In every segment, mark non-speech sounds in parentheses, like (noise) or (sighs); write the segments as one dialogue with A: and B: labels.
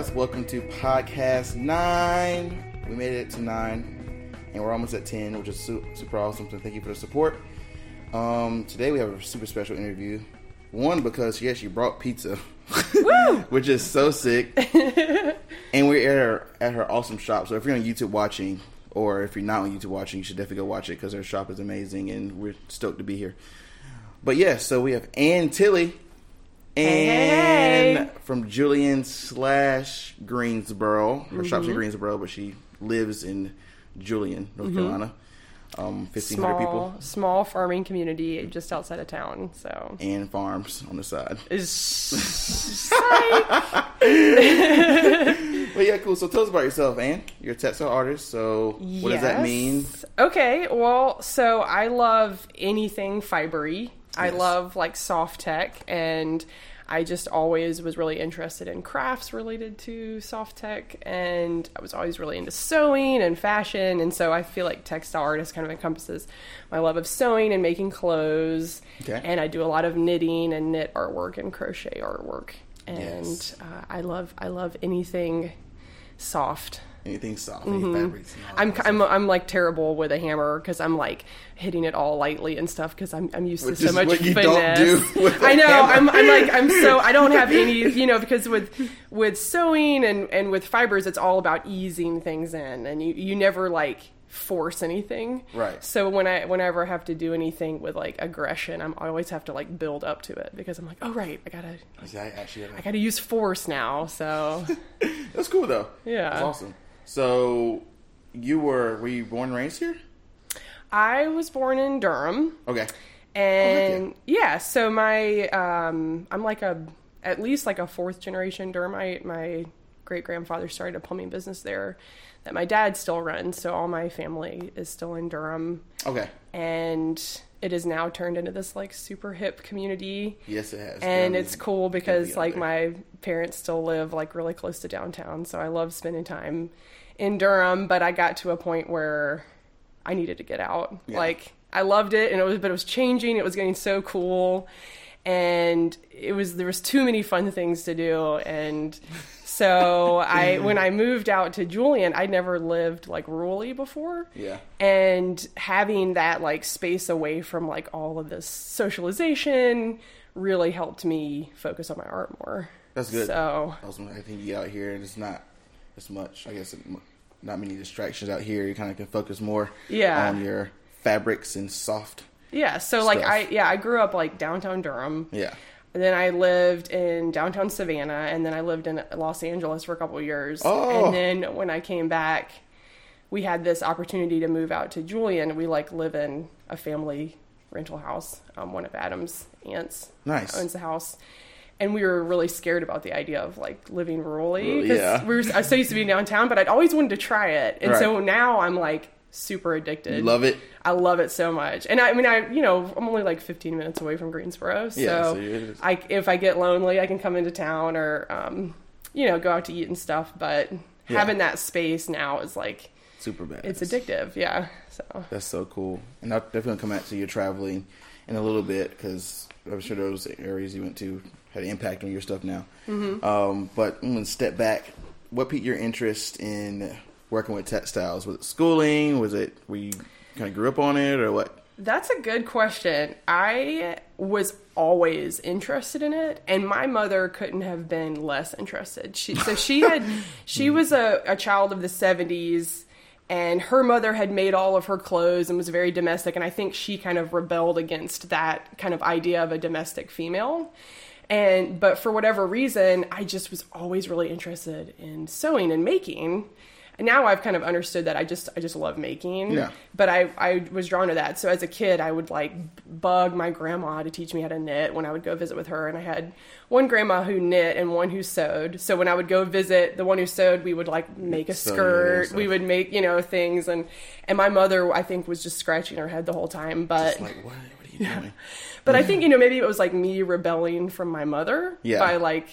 A: guys? Welcome to podcast nine. We made it to nine, and we're almost at ten, which is super awesome. So thank you for the support. Um, today we have a super special interview. One because she actually brought pizza, (laughs) which is so sick. (laughs) and we're at her at her awesome shop. So if you're on YouTube watching, or if you're not on YouTube watching, you should definitely go watch it because her shop is amazing, and we're stoked to be here. But yeah, so we have Ann Tilly. And
B: Hey.
A: from Julian slash Greensboro. Her shop's in Greensboro, but she lives in Julian, North Carolina. Um, 1,500 people
B: small farming community just outside of town. So
A: and farms on the side.
B: is (laughs)
A: But yeah, cool. So tell us about yourself, Ann. You're a textile artist. So what does that mean?
B: Okay, well, so I love anything fibery. I
A: Yes.
B: love like soft tech, and I just always was really interested in crafts related to soft tech, and I was always really into sewing and fashion, and so I feel like textile artist kind of encompasses my love of sewing and making clothes,
A: Okay.
B: and I do a lot of knitting and knit artwork and crochet artwork, and
A: Yes.
B: uh, I love I love anything soft.
A: Anything soft, any mm-hmm. fabrics.
B: I'm. I'm I'm like terrible with a hammer because I'm like hitting it all lightly and stuff because I'm I'm used
A: Which
B: to so
A: is
B: much finesse.
A: don't do (laughs)
B: I know. I'm I'm like I'm so I don't have any (laughs) you know because with with sewing and and with fibers it's all about easing things in and you you never like force anything.
A: Right.
B: So when I whenever I have to do anything with like aggression, I'm I always have to like build up to it because I'm like oh right I gotta
A: I actually have
B: I gotta use force now so. (laughs)
A: That's cool though.
B: Yeah.
A: That's awesome. So you were were you born and raised here?
B: I was born in Durham.
A: Okay.
B: and yeah. so my um i'm like a at least like a fourth generation durhamite my great grandfather started a plumbing business there that my dad still runs so all my family is still in durham
A: Okay.
B: and it is now turned into this like super hip community
A: Yes, it has.
B: and
A: Yeah,
B: it's cool because like
A: there.
B: my parents still live like really close to downtown so i love spending time in durham but i got to a point where i needed to get out
A: Yeah.
B: like i loved it and it was but it was changing it was getting so cool and it was there was too many fun things to do and so (laughs) i when i moved out to julian I'd never lived like rurally before
A: Yeah.
B: and having that like space away from like all of this socialization really helped me focus on my art more
A: That's good.
B: so
A: Awesome. I think you out here and it's not as much. I guess not many distractions out here. You kind of can focus more
B: Yeah.
A: on your fabrics and soft.
B: yeah so like i yeah i grew up like downtown durham
A: Yeah.
B: and then i lived in downtown savannah and then i lived in los angeles for a couple of years
A: Oh.
B: and then when i came back we had this opportunity to move out to julian we like live in a family rental house um, one of adam's aunts
A: Nice.
B: owns the house and we were really scared about the idea of like living rurally
A: Rural,
B: 'cause
A: yeah.
B: we were, I so used to be downtown, but I'd always wanted to try it, and so now I'm like super addicted.
A: You love it.
B: I love it so much, and I, I mean, I you know I'm only like 15 minutes away from Greensboro, so,
A: Yeah, so
B: I if I get lonely, I can come into town or um, you know go out to eat and stuff. But
A: Yeah.
B: having that space now is like
A: Super bad.
B: it's addictive, yeah. So
A: That's so cool. And I'll definitely come back to your traveling in a little bit because I'm sure those areas you went to had an impact on your stuff now. Mm-hmm. Um, but I'm going to step back. What piqued your interest in working with textiles? Was it schooling? Was it, were you kind of grew up on it or what?
B: That's a good question. I was always interested in it, and my mother couldn't have been less interested. She so she (laughs) had she was a, a child of the seventies, and her mother had made all of her clothes and was very domestic. And I think she kind of rebelled against that kind of idea of a domestic female. And but for whatever reason, I just was always really interested in sewing and making. And now I've kind of understood that I just I just love making.
A: Yeah.
B: But I I was drawn to that. So as a kid, I would like bug my grandma to teach me how to knit when I would go visit with her. And I had one grandma who knit and one who sewed. So when I would go visit the one who sewed, we would like make a
A: Sew
B: skirt. We would make you know things. And and my mother I think was just scratching her head the whole time. But
A: It's like, what, what are you doing?
B: but I think you know maybe it was like me rebelling from my mother
A: Yeah.
B: by like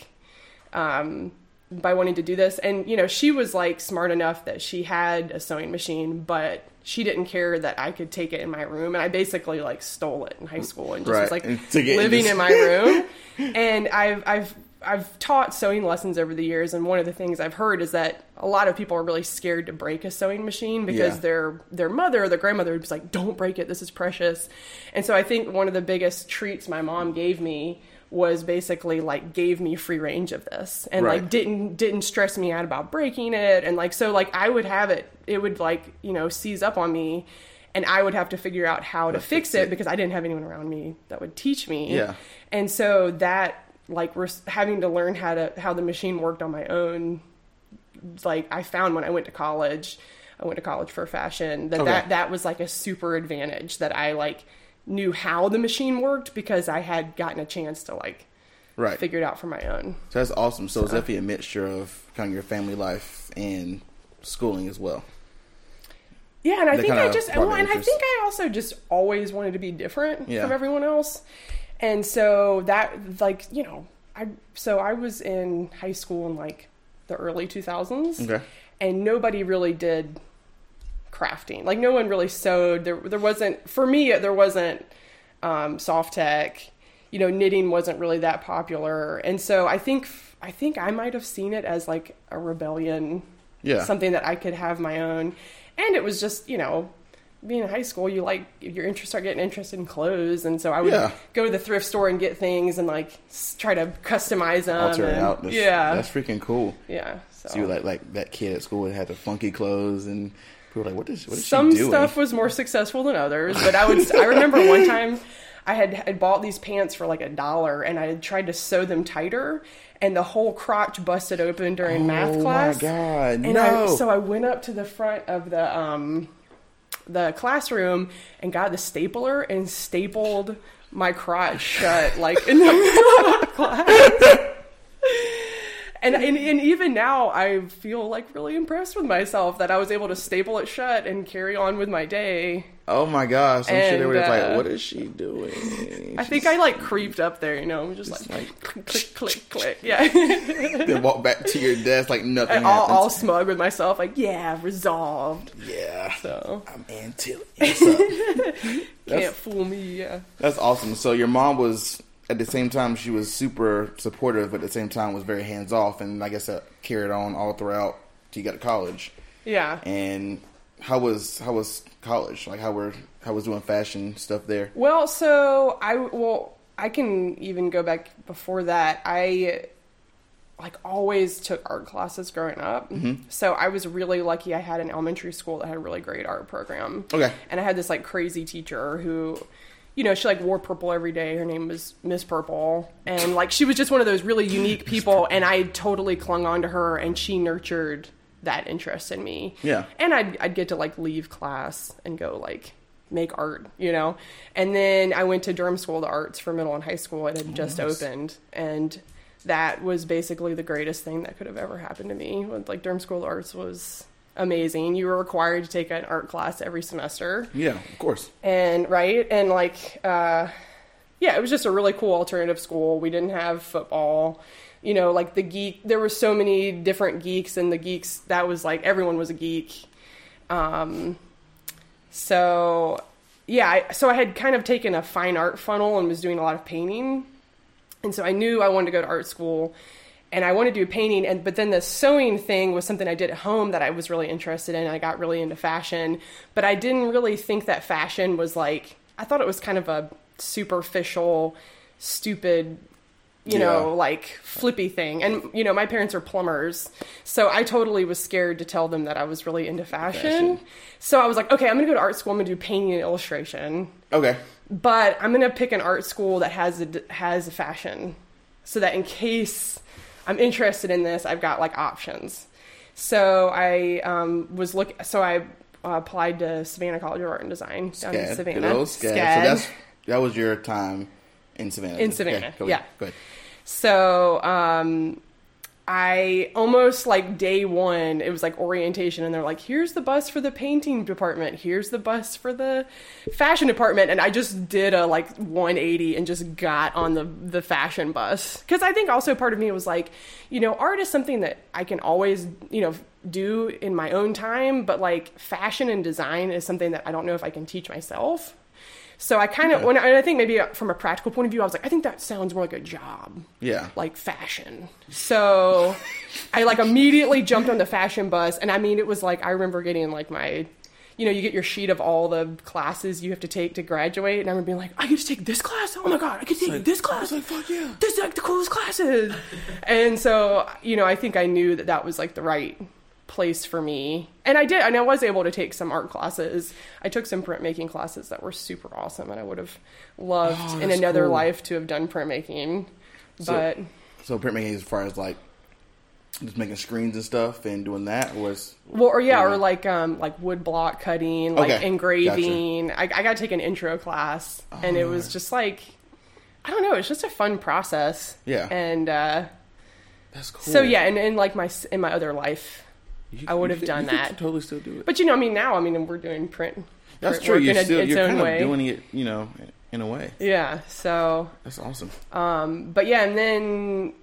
B: um by wanting to do this. And you know she was like smart enough that she had a sewing machine but she didn't care that I could take it in my room. And I basically like stole it in high school and just
A: Right,
B: was like
A: and took it and
B: living
A: just-
B: in my room. (laughs) And I've I've I've taught sewing lessons over the years, and one of the things I've heard is that a lot of people are really scared to break a sewing machine because
A: Yeah.
B: their their mother or their grandmother was like, "Don't break it. This is precious." And so I think one of the biggest treats my mom gave me was basically like gave me free range of this and
A: Right.
B: like didn't didn't stress me out about breaking it and like so like I would have it it would like you know seize up on me and I would have to figure out how to fix
A: fix
B: it
A: it.
B: because I didn't have anyone around me that would teach me
A: Yeah.
B: and so that like we're having to learn how to how the machine worked on my own like I found when I went to college I went to college for fashion that
A: Okay.
B: that that was like a super advantage that I like knew how the machine worked because I had gotten a chance to like
A: Right.
B: figure it out for my own.
A: So that's awesome. So it's definitely a mixture of kind of your family life and schooling as well.
B: Yeah, and I
A: That
B: think I just well,
A: an
B: and I think I also just always wanted to be different
A: Yeah.
B: from everyone else. And so that like, you know, I so I was in high school in like the early 2000s.
A: Okay.
B: And nobody really did crafting. Like no one really sewed. There there wasn't for me there wasn't um soft tech. You know, knitting wasn't really that popular. And so I think I think I might have seen it as like a rebellion
A: Yeah.
B: something that I could have my own. And it was just, you know, being in high school, you like your interests start getting interested in clothes, and so I would
A: Yeah.
B: go to the thrift store and get things and like try to customize them.
A: Alter it
B: and-
A: out. That's,
B: yeah,
A: That's freaking cool.
B: yeah. So,
A: So you like like that kid at school that had the funky clothes and people were like, what is what is
B: some
A: she doing?
B: stuff was more successful than others, but I would. I remember one (laughs) time I had, had bought these pants for like a dollar, and I had tried to sew them tighter. And the whole crotch busted open during math class.
A: Oh my. God,
B: And
A: no.
B: I, so I went up to the front of the um, the classroom and got the stapler and stapled my crotch shut like in the middle of class. And, and and even now, I feel like really impressed with myself that I was able to staple it shut and carry on with my day.
A: Oh my gosh! I'm sure they
B: And,
A: were
B: uh,
A: like, "What is she doing?"
B: I think I like creeped up there, you know, just like,
A: like-
B: click, click, click, (laughs) click, yeah.
A: then walk back to your desk like nothing
B: And all, all smug with myself, like, yeah, resolved.
A: yeah,
B: So
A: I'm. What's (laughs)
B: can't fool me. Yeah.
A: That's awesome. So your mom was at the same time she was super supportive, but at the same time was very hands off, and I guess that carried on all throughout till you got to college.
B: Yeah.
A: And how was how was college? Like how were how was doing fashion stuff there?
B: Well, so I well, I can even go back before that. I like always took art classes growing up.
A: Mm-hmm.
B: So I was really lucky. I had an elementary school that had a really great art program.
A: Okay.
B: And I had this like crazy teacher who, you know, she like wore purple every day. Her name was Miss Purple, and like she was just one of those really unique (laughs) people. And I totally clung on to her, and she nurtured that interest in me.
A: Yeah.
B: And I'd I'd get to like leave class and go like make art, you know. And then I went to Durham School of the Arts for middle and high school. It had just
A: nice.
B: opened, and that was basically the greatest thing that could have ever happened to me. Like Durham School of the Arts was amazing. You were required to take an art class every semester
A: Yeah, of course.
B: and right and like uh yeah it was just a really cool alternative school we didn't have football you know like the geek there were so many different geeks and the geeks that was like everyone was a geek um so yeah I, so i had kind of taken a fine art funnel and was doing a lot of painting and so i knew i wanted to go to art school and I wanted to do painting and but then the sewing thing was something I did at home that I was really interested in. I got really into fashion, but I didn't really think that fashion was like I thought it was kind of a superficial, stupid, you know, like flippy thing. And you know, my parents are plumbers, so I totally was scared to tell them that I was really into fashion.
A: Fashion.
B: So I was like, okay, I'm going to go to art school. I'm to do painting and illustration
A: Okay.
B: but I'm gonna pick an art school that has a has a fashion, so that in case I'm interested in this, I've got like options. So I um, was look. So I uh, applied to Savannah College of Art and Design down in Savannah.
A: Good old Scad.
B: Scad.
A: So that's that was your time in Savannah.
B: In Savannah,
A: Okay, go
B: yeah.
A: ahead.
B: So um, I almost like day one, it was like orientation, and they're like, "Here's the bus for the painting department. Here's the bus for the fashion department." And I just did a like 180 and just got on the the fashion bus because I think also part of me was like, you know, art is something that I can always you know do in my own time, but like fashion and design is something that I don't know if I can teach myself. So I kind of when I, and I think maybe uh, from a practical point of view, I was like, I think that sounds more like a job
A: Yeah.
B: like fashion. So I like immediately jumped on the fashion bus and I mean it was like I remember getting like my you know, you get your sheet of all the classes you have to take to graduate and I remember being like, I get to take this class? Oh my god, I get to take this class.
A: like, fuck yeah.
B: This is like the coolest classes. and so, you know, I think I knew that that was like the right place for me. And I did, and I was able to take some art classes. I took some printmaking classes that were super awesome and I would have loved
A: Oh,
B: in another
A: cool.
B: life to have done printmaking. But
A: So printmaking as far as like just making screens and stuff and doing that was
B: Well, or yeah, or like um like wood block cutting, like
A: Okay,
B: engraving. I, I got to take an intro class, and it was just like I don't know, it's just a fun process.
A: Yeah.
B: and uh,
A: that's cool.
B: so yeah, and in like my in my other life,
A: You-
B: I would have done
A: you could
B: that.
A: totally still do it.
B: but you know, I mean, now I mean, we're doing print.
A: That's true. You're
B: in a-
A: still you're kind
B: way.
A: of doing it, you know, in a way.
B: Yeah, so
A: That's awesome.
B: Um, but yeah, and then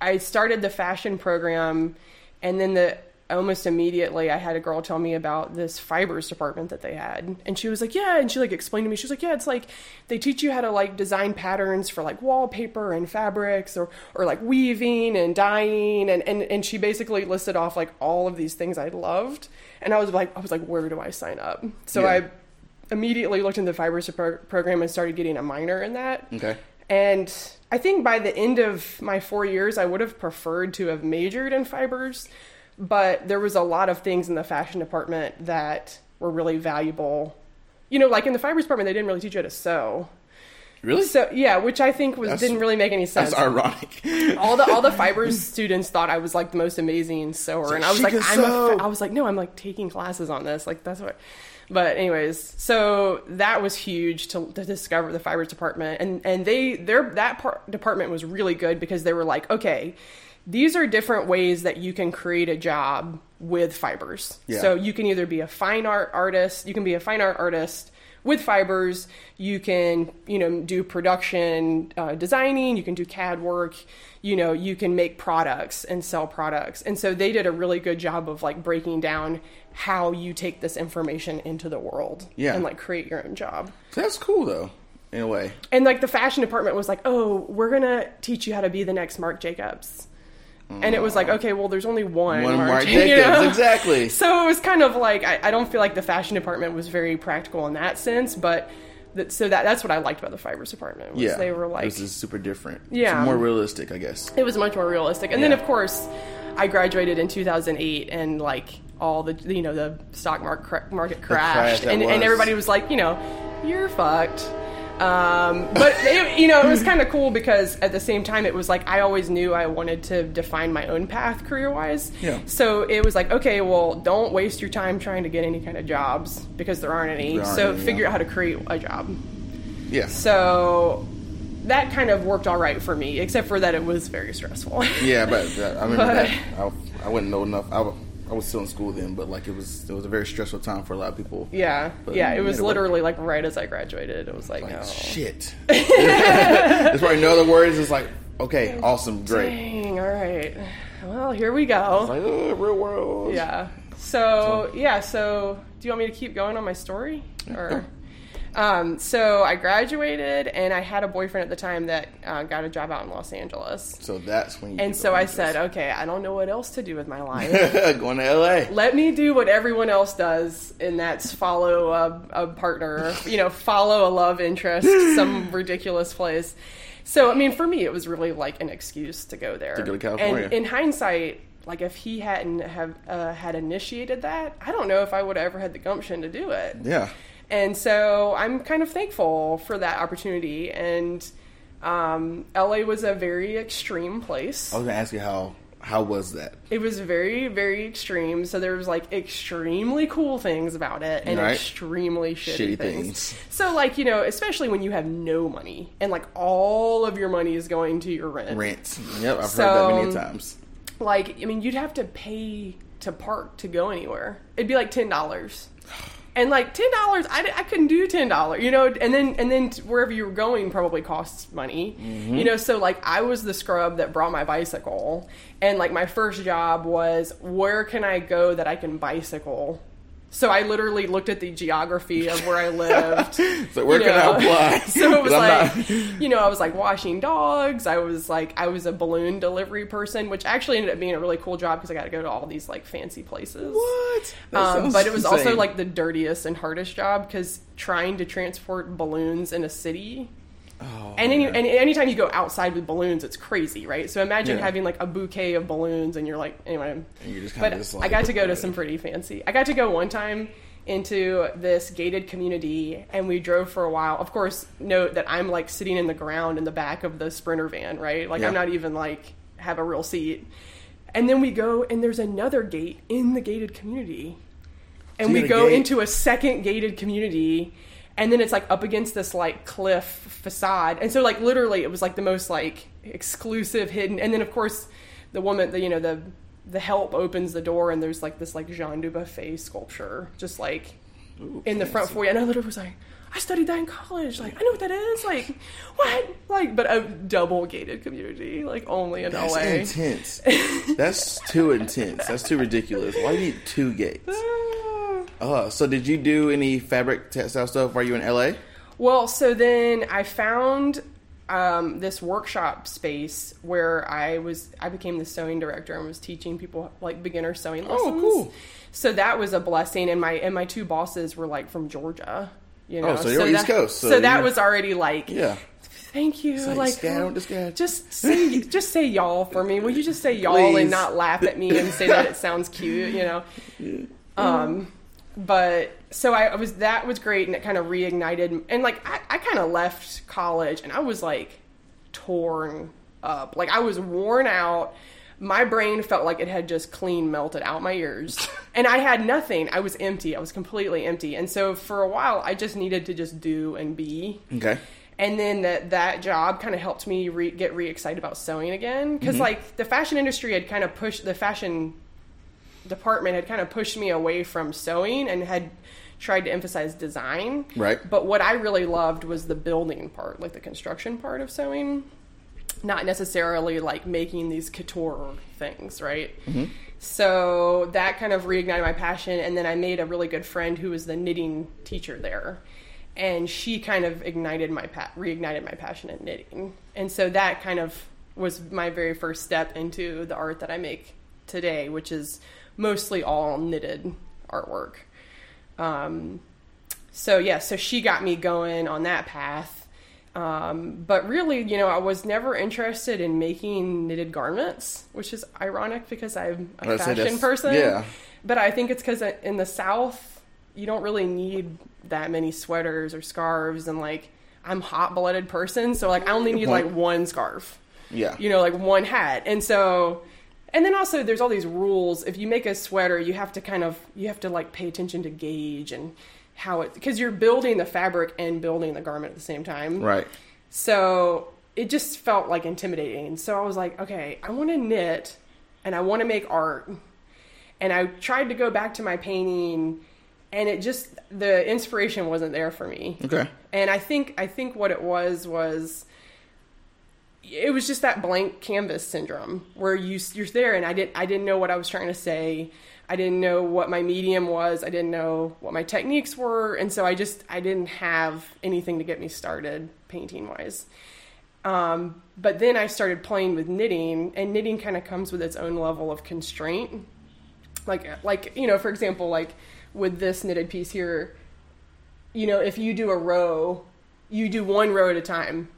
B: I started the fashion program, and then the almost immediately I had a girl tell me about this fibers department that they had, and she was like, "Yeah," and she like explained to me, she was like, "Yeah, it's like they teach you how to like design patterns for like wallpaper and fabrics, or or like weaving and dyeing, and and and she basically listed off like all of these things I loved, and I was like, I was like, where do I sign up? So
A: Yeah.
B: I immediately looked into the fibers pro- program and started getting a minor in that.
A: Okay.
B: And I think by the end of my four years, I would have preferred to have majored in fibers, but there was a lot of things in the fashion department that were really valuable. You know, like in the fibers department, they didn't really teach you how to sew.
A: Really?
B: So yeah, which I think was
A: That's-
B: didn't really make any sense.
A: That's ironic.
B: all the all the (laughs) fibers students thought I was like the most amazing sewer, and I was like, I'm a,
A: sew.
B: fa- I was like, no, I'm like taking classes on this, like that's what. But anyways, so that was huge to, to discover the fibers department, and and they their that part, department was really good because they were like, okay, these are different ways that you can create a job with fibers.
A: Yeah.
B: So you can either be a fine art artist, you can be a fine art artist with fibers you can you know do production uh, designing you can do cad work you know you can make products and sell products and so they did a really good job of like breaking down how you take this information into the world
A: Yeah.
B: and like create your own job
A: That's cool though, in a way.
B: and like the fashion department was like oh we're gonna teach you how to be the next marc jacobs and it was like okay well there's only one,
A: One
B: Marc Jacobs, you know?
A: exactly. (laughs)
B: So it was kind of like I, I don't feel like the fashion department was very practical in that sense, but that, so that that's what I liked about the fibers department. Was
A: Yeah,
B: they were like
A: this is super different.
B: Yeah.
A: It's more realistic, I guess.
B: it was much more realistic. And then of course, I graduated in 2008, and like all the you know the stock market market crashed,
A: that
B: and, and everybody was like, you know, you're fucked. Um, but it, you know, it was kind of cool because at the same time, it was like I always knew I wanted to define my own path career wise.
A: Yeah.
B: So it was like, okay, well, don't waste your time trying to get any kind of jobs because there aren't any.
A: There aren't
B: so
A: any,
B: figure
A: yeah.
B: out how to create a job.
A: Yeah.
B: So that kind of worked all right for me, except for that it was very stressful.
A: Yeah, but uh, I remember (laughs)
B: But-
A: that. I, I wouldn't know enough. I, I was still in school then, but like it was it was a very stressful time for a lot of people.
B: yeah,
A: But
B: yeah. It was
A: work.
B: literally like right as I graduated. It was like,
A: Like
B: oh,
A: shit. (laughs) There's probably no other words. It's like okay, awesome, great.
B: dang, all right. Well, here we go.
A: Like oh, real world.
B: Yeah. So yeah. So do you want me to keep going on my story or? Um, so I graduated and I had a boyfriend at the time that uh, got a job out in Los Angeles.
A: So that's when you.
B: And so I said, okay, I don't know what else to do with my life. (laughs)
A: going to L.A.
B: let me do what everyone else does, and that's follow a, a partner, you know, (laughs) follow a love interest, some ridiculous place. So, I mean, for me, it was really like an excuse to go there.
A: To go to California.
B: And in hindsight, like if he hadn't have uh, had initiated that, I don't know if I would have ever had the gumption to do it.
A: Yeah.
B: And so I'm kind of thankful for that opportunity. And um, LA was a very extreme place.
A: I was gonna ask you how how was that?
B: It was very, very extreme. So there was like extremely cool things about it and
A: Right.
B: extremely shitty,
A: Shitty
B: things.
A: things.
B: So like you know, especially when you have no money and like all of your money is going to your rent.
A: Rent. Yep, I've
B: So,
A: heard that many times.
B: Like I mean, you'd have to pay to park to go anywhere. It'd be like ten dollars. (sighs) (sighs) And like ten dollars, I, I couldn't do ten dollars, you know. And then and then wherever you were going probably costs money,
A: Mm-hmm.
B: you know. So like I was the scrub that brought my bicycle, and like my first job was where can I go that I can bicycle So I literally looked at the geography of where I lived. (laughs)
A: So where
B: you
A: can I apply? (laughs)
B: so it was (laughs) like,
A: not-
B: you know, I was like washing dogs. I was like, I was a balloon delivery person, which actually ended up being a really cool job because I got to go to all these like fancy places.
A: what?
B: Um, but it was also like the dirtiest and hardest job because trying to transport balloons in a city.
A: Oh,
B: And, any,
A: man.
B: and anytime you go outside with balloons, it's crazy, right? So imagine
A: Yeah.
B: having like a bouquet of balloons and you're like, anyway.
A: And you're just
B: But
A: kinda
B: I got to go to (laughs) some pretty fancy. I got to go one time into this gated community and we drove for a while. Of course, note that I'm like sitting in the ground in the back of the sprinter van, right? Like I'm not even like have a real seat. And then we go and there's another gate in the gated community. And
A: So
B: we go
A: gate-
B: into a second gated community and then it's like up against this like cliff facade. And so like literally it was like the most like exclusive hidden and then of course the woman the you know the the help opens the door and there's like this like Jean Dubuffet sculpture just like
A: Ooh,
B: in the front foyer and I literally was like I studied that in college. Like I know what that is. Like what? Like but a double gated community, like only in
A: That's
B: LA.
A: intense. That's too intense. That's too ridiculous. Why do you need two gates? (laughs) Uh, so did you do any fabric textile stuff while you in LA?
B: Well, so then I found um, this workshop space where I was I became the sewing director and was teaching people like beginner sewing lessons.
A: Oh, cool.
B: So that was a blessing, and my and my two bosses were like from Georgia. You know,
A: Oh, so you're East
B: that,
A: Coast, so
B: So, that was already like,
A: Yeah.
B: thank you.
A: like,
B: like,
A: "Scat,
B: oh, just say (laughs) just say y'all for me. Will you just say y'all
A: Please.
B: and not laugh at me and say that it sounds cute? You know. (laughs) Um, but so I, I was that was great and it kind of reignited and like I, I kind of left college and I was like torn up. Like I was worn out. My brain felt like it had just clean melted out my ears. (laughs) And I had nothing. I was empty. I was completely empty. And so for a while I just needed to just do and be.
A: Okay.
B: and then that that job kind of helped me re- get re excited about sewing again. Because mm-hmm. like the fashion industry had kind of pushed the fashion department had kind of pushed me away from sewing and had tried to emphasize design.
A: Right.
B: but what i really loved was the building part like the construction part of sewing not necessarily like making these couture things right? Mm-hmm. So that kind of reignited my passion and then i made a really good friend who was the knitting teacher there and she kind of ignited my pa- reignited my passion in knitting. And so that kind of was my very first step into the art that i make today which is mostly all knitted artwork um, so yeah so she got me going on that path um, but really you know i was never interested in making knitted garments which is ironic because i'm a
A: I would say
B: fashion person
A: yeah.
B: but i think it's because in the south you don't really need that many sweaters or scarves and like i'm hot blooded person so like i only need like one scarf
A: Yeah.
B: you know, like one hat. And so, and then also there's all these rules. If you make a sweater, you have to kind of, you have to like pay attention to gauge and how it, because you're building the fabric and building the garment at the same time.
A: Right.
B: So it just felt like intimidating. So I was like, okay, I want to knit and I want to make art. And I tried to go back to my painting and it just, the inspiration wasn't there for me.
A: Okay.
B: And I think I think what it was was it was just that blank canvas syndrome where you you're there and I didn't I didn't know what I was trying to say. I didn't know what my medium was. I didn't know what my techniques were, and so I just I didn't have anything to get me started painting wise. Um, but then I started playing with knitting, and knitting kind of comes with its own level of constraint. Like like you know, for example, like with this knitted piece here, you know, if you do a row, you do one row at a time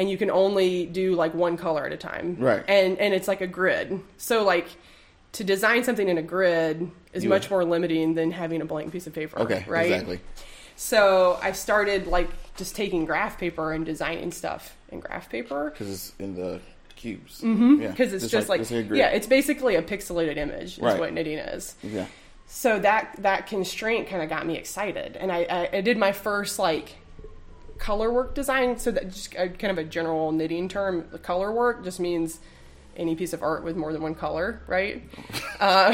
B: and you can only do like one color at a time.
A: Right.
B: And and it's like a grid. So like to design something in a grid is
A: You-
B: much more limiting than having a blank piece of paper.
A: Okay.
B: Right.
A: Exactly.
B: So I started like just taking graph paper and designing stuff in graph paper
A: Because it's in the cubes. Mm-hmm. Yeah.
B: because it's just, like,
A: just a grid.
B: yeah, it's basically a pixelated image is
A: Right.
B: what knitting is.
A: Yeah.
B: So that that constraint kind of got me excited, and I, I, I did my first like color work design. So that just uh, kind of a general knitting term. The color work just means any piece of art with more than one color, right? (laughs) Uh,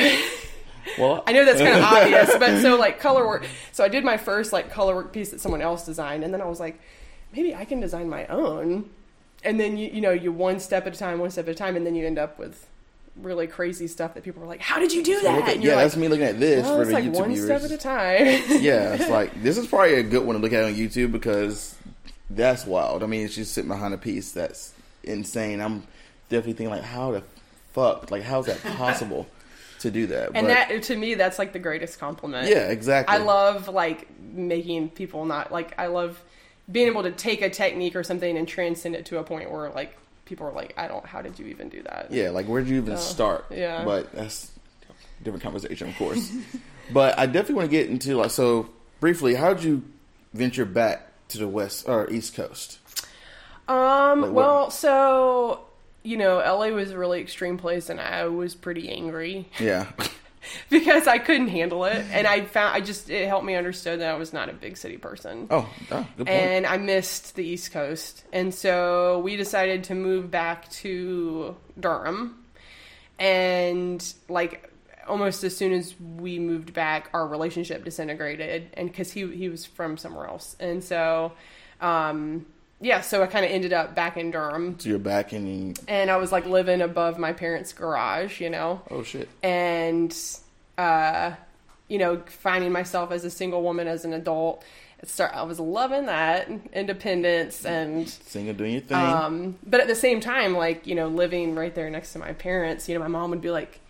A: Well, (laughs)
B: I know that's kind of (laughs) obvious, but so like color work. So I did my first like color work piece that someone else designed, and then I was like, maybe I can design my own. And then you you know you one step at a time, one step at a time, and then you end up with really crazy stuff that people were like, "How did you do
A: Look
B: that?"
A: at-
B: And you're
A: yeah,
B: like,
A: that's me looking at this
B: "Well,
A: for
B: it's
A: the
B: like
A: YouTube
B: one
A: viewers.
B: step at a time. (laughs)
A: yeah, it's (laughs) like this is probably a good one to look at on YouTube because that's wild. I mean, she's sitting behind a piece that's insane. I'm definitely thinking like, how the fuck, like, how's that (laughs) possible to do that?
B: and
A: But-
B: that to me, that's like the greatest compliment.
A: yeah, exactly.
B: I love like making people not like I love being able to take a technique or something and transcend it to a point where like people are like, I don't. How did you even do that?
A: Yeah, like where did you even
B: So,
A: start?
B: yeah.
A: but that's a different conversation, of course. (laughs) but I definitely want to get into like so briefly. How did you venture back to the west or east coast?
B: Um.
A: Like
B: well, so you know, LA was a really extreme place, and I was pretty angry
A: Yeah, (laughs) (laughs)
B: because I couldn't handle it, and I found I just it helped me understand that I was not a big city person.
A: oh, oh good point.
B: and I missed the East Coast. And so we decided to move back to Durham. And like almost as soon as we moved back, our relationship disintegrated and cuz he he was from somewhere else. And so um yeah, so I kind of ended up back in Durham
A: so you're back in.
B: and I was like living above my parents' garage, you know
A: oh shit.
B: and uh, you know, finding myself as a single woman as an adult. Start, I was loving that independence and
A: Single doing your thing.
B: um, but at the same time, like you know, living right there next to my parents. You know, my mom would be like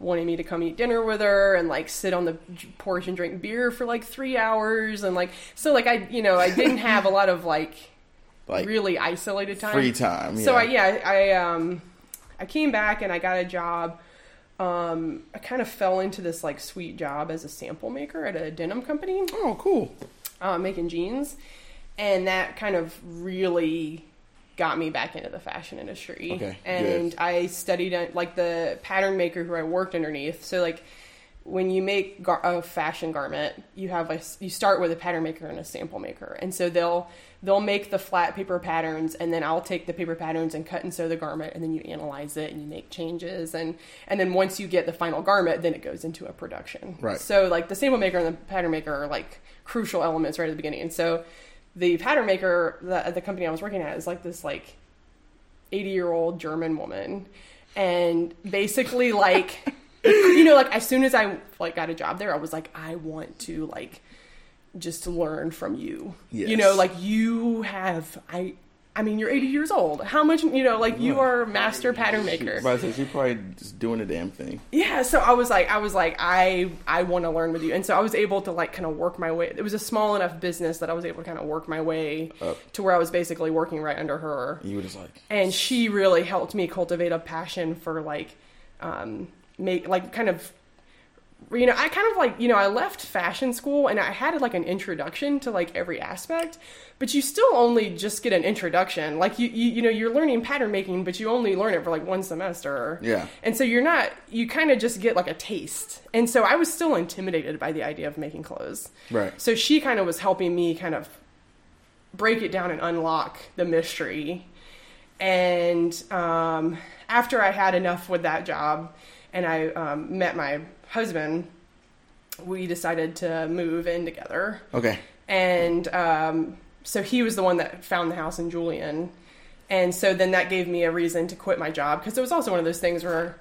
B: wanting me to come eat dinner with her and like sit on the porch and drink beer for like three hours and like so like I you know I didn't have a lot of like
A: like
B: really isolated time
A: free time. Yeah.
B: so I, yeah, I um, I came back and I got a job. Um, I kind of fell into this like sweet job as a sample maker at a denim company,
A: oh, cool.
B: uh, making jeans, and that kind of really got me back into the fashion industry.
A: Okay,
B: and
A: good.
B: I studied uh, like the pattern maker who I worked underneath. So like when you make gar- a fashion garment, you have a you start with a pattern maker and a sample maker, and so they'll they'll make the flat paper patterns, and then I'll take the paper patterns and cut and sew the garment, and then you analyze it and you make changes, and and then once you get the final garment, then it goes into a production.
A: Right.
B: So like the sample maker and the pattern maker are like crucial elements right at the beginning, and so the pattern maker, the the company I was working at, is like this like 80 year old German woman. And basically, like, (laughs) you know, like as soon as I like got a job there, I was like, I want to like just learn from you. You know, like you have I. I mean, you're 80 years old. How much, you know, like you are a master pattern maker.
A: But I said she's probably just doing a damn thing.
B: Yeah, so I was like, I was like, I I want to learn with you, and so I was able to like kind of work my way. It was a small enough business that I was able to kind of work my way
A: Up.
B: to where I was basically working right under her
A: You were just like,
B: and she really helped me cultivate a passion for like um make like kind of you know i kind of like you know i left fashion school and i had like an introduction to like every aspect but you still only just get an introduction like you you, you know you're learning pattern making but you only learn it for like one semester
A: Yeah.
B: and so you're not you kind of just get like a taste and so i was still intimidated by the idea of making clothes
A: right.
B: so she kind of was helping me kind of break it down and unlock the mystery. And um, after I had enough with that job and I um, met my husband, we decided to move in together.
A: Okay.
B: And um, so he was the one that found the house in Julian. And so then that gave me a reason to quit my job because it was also one of those things where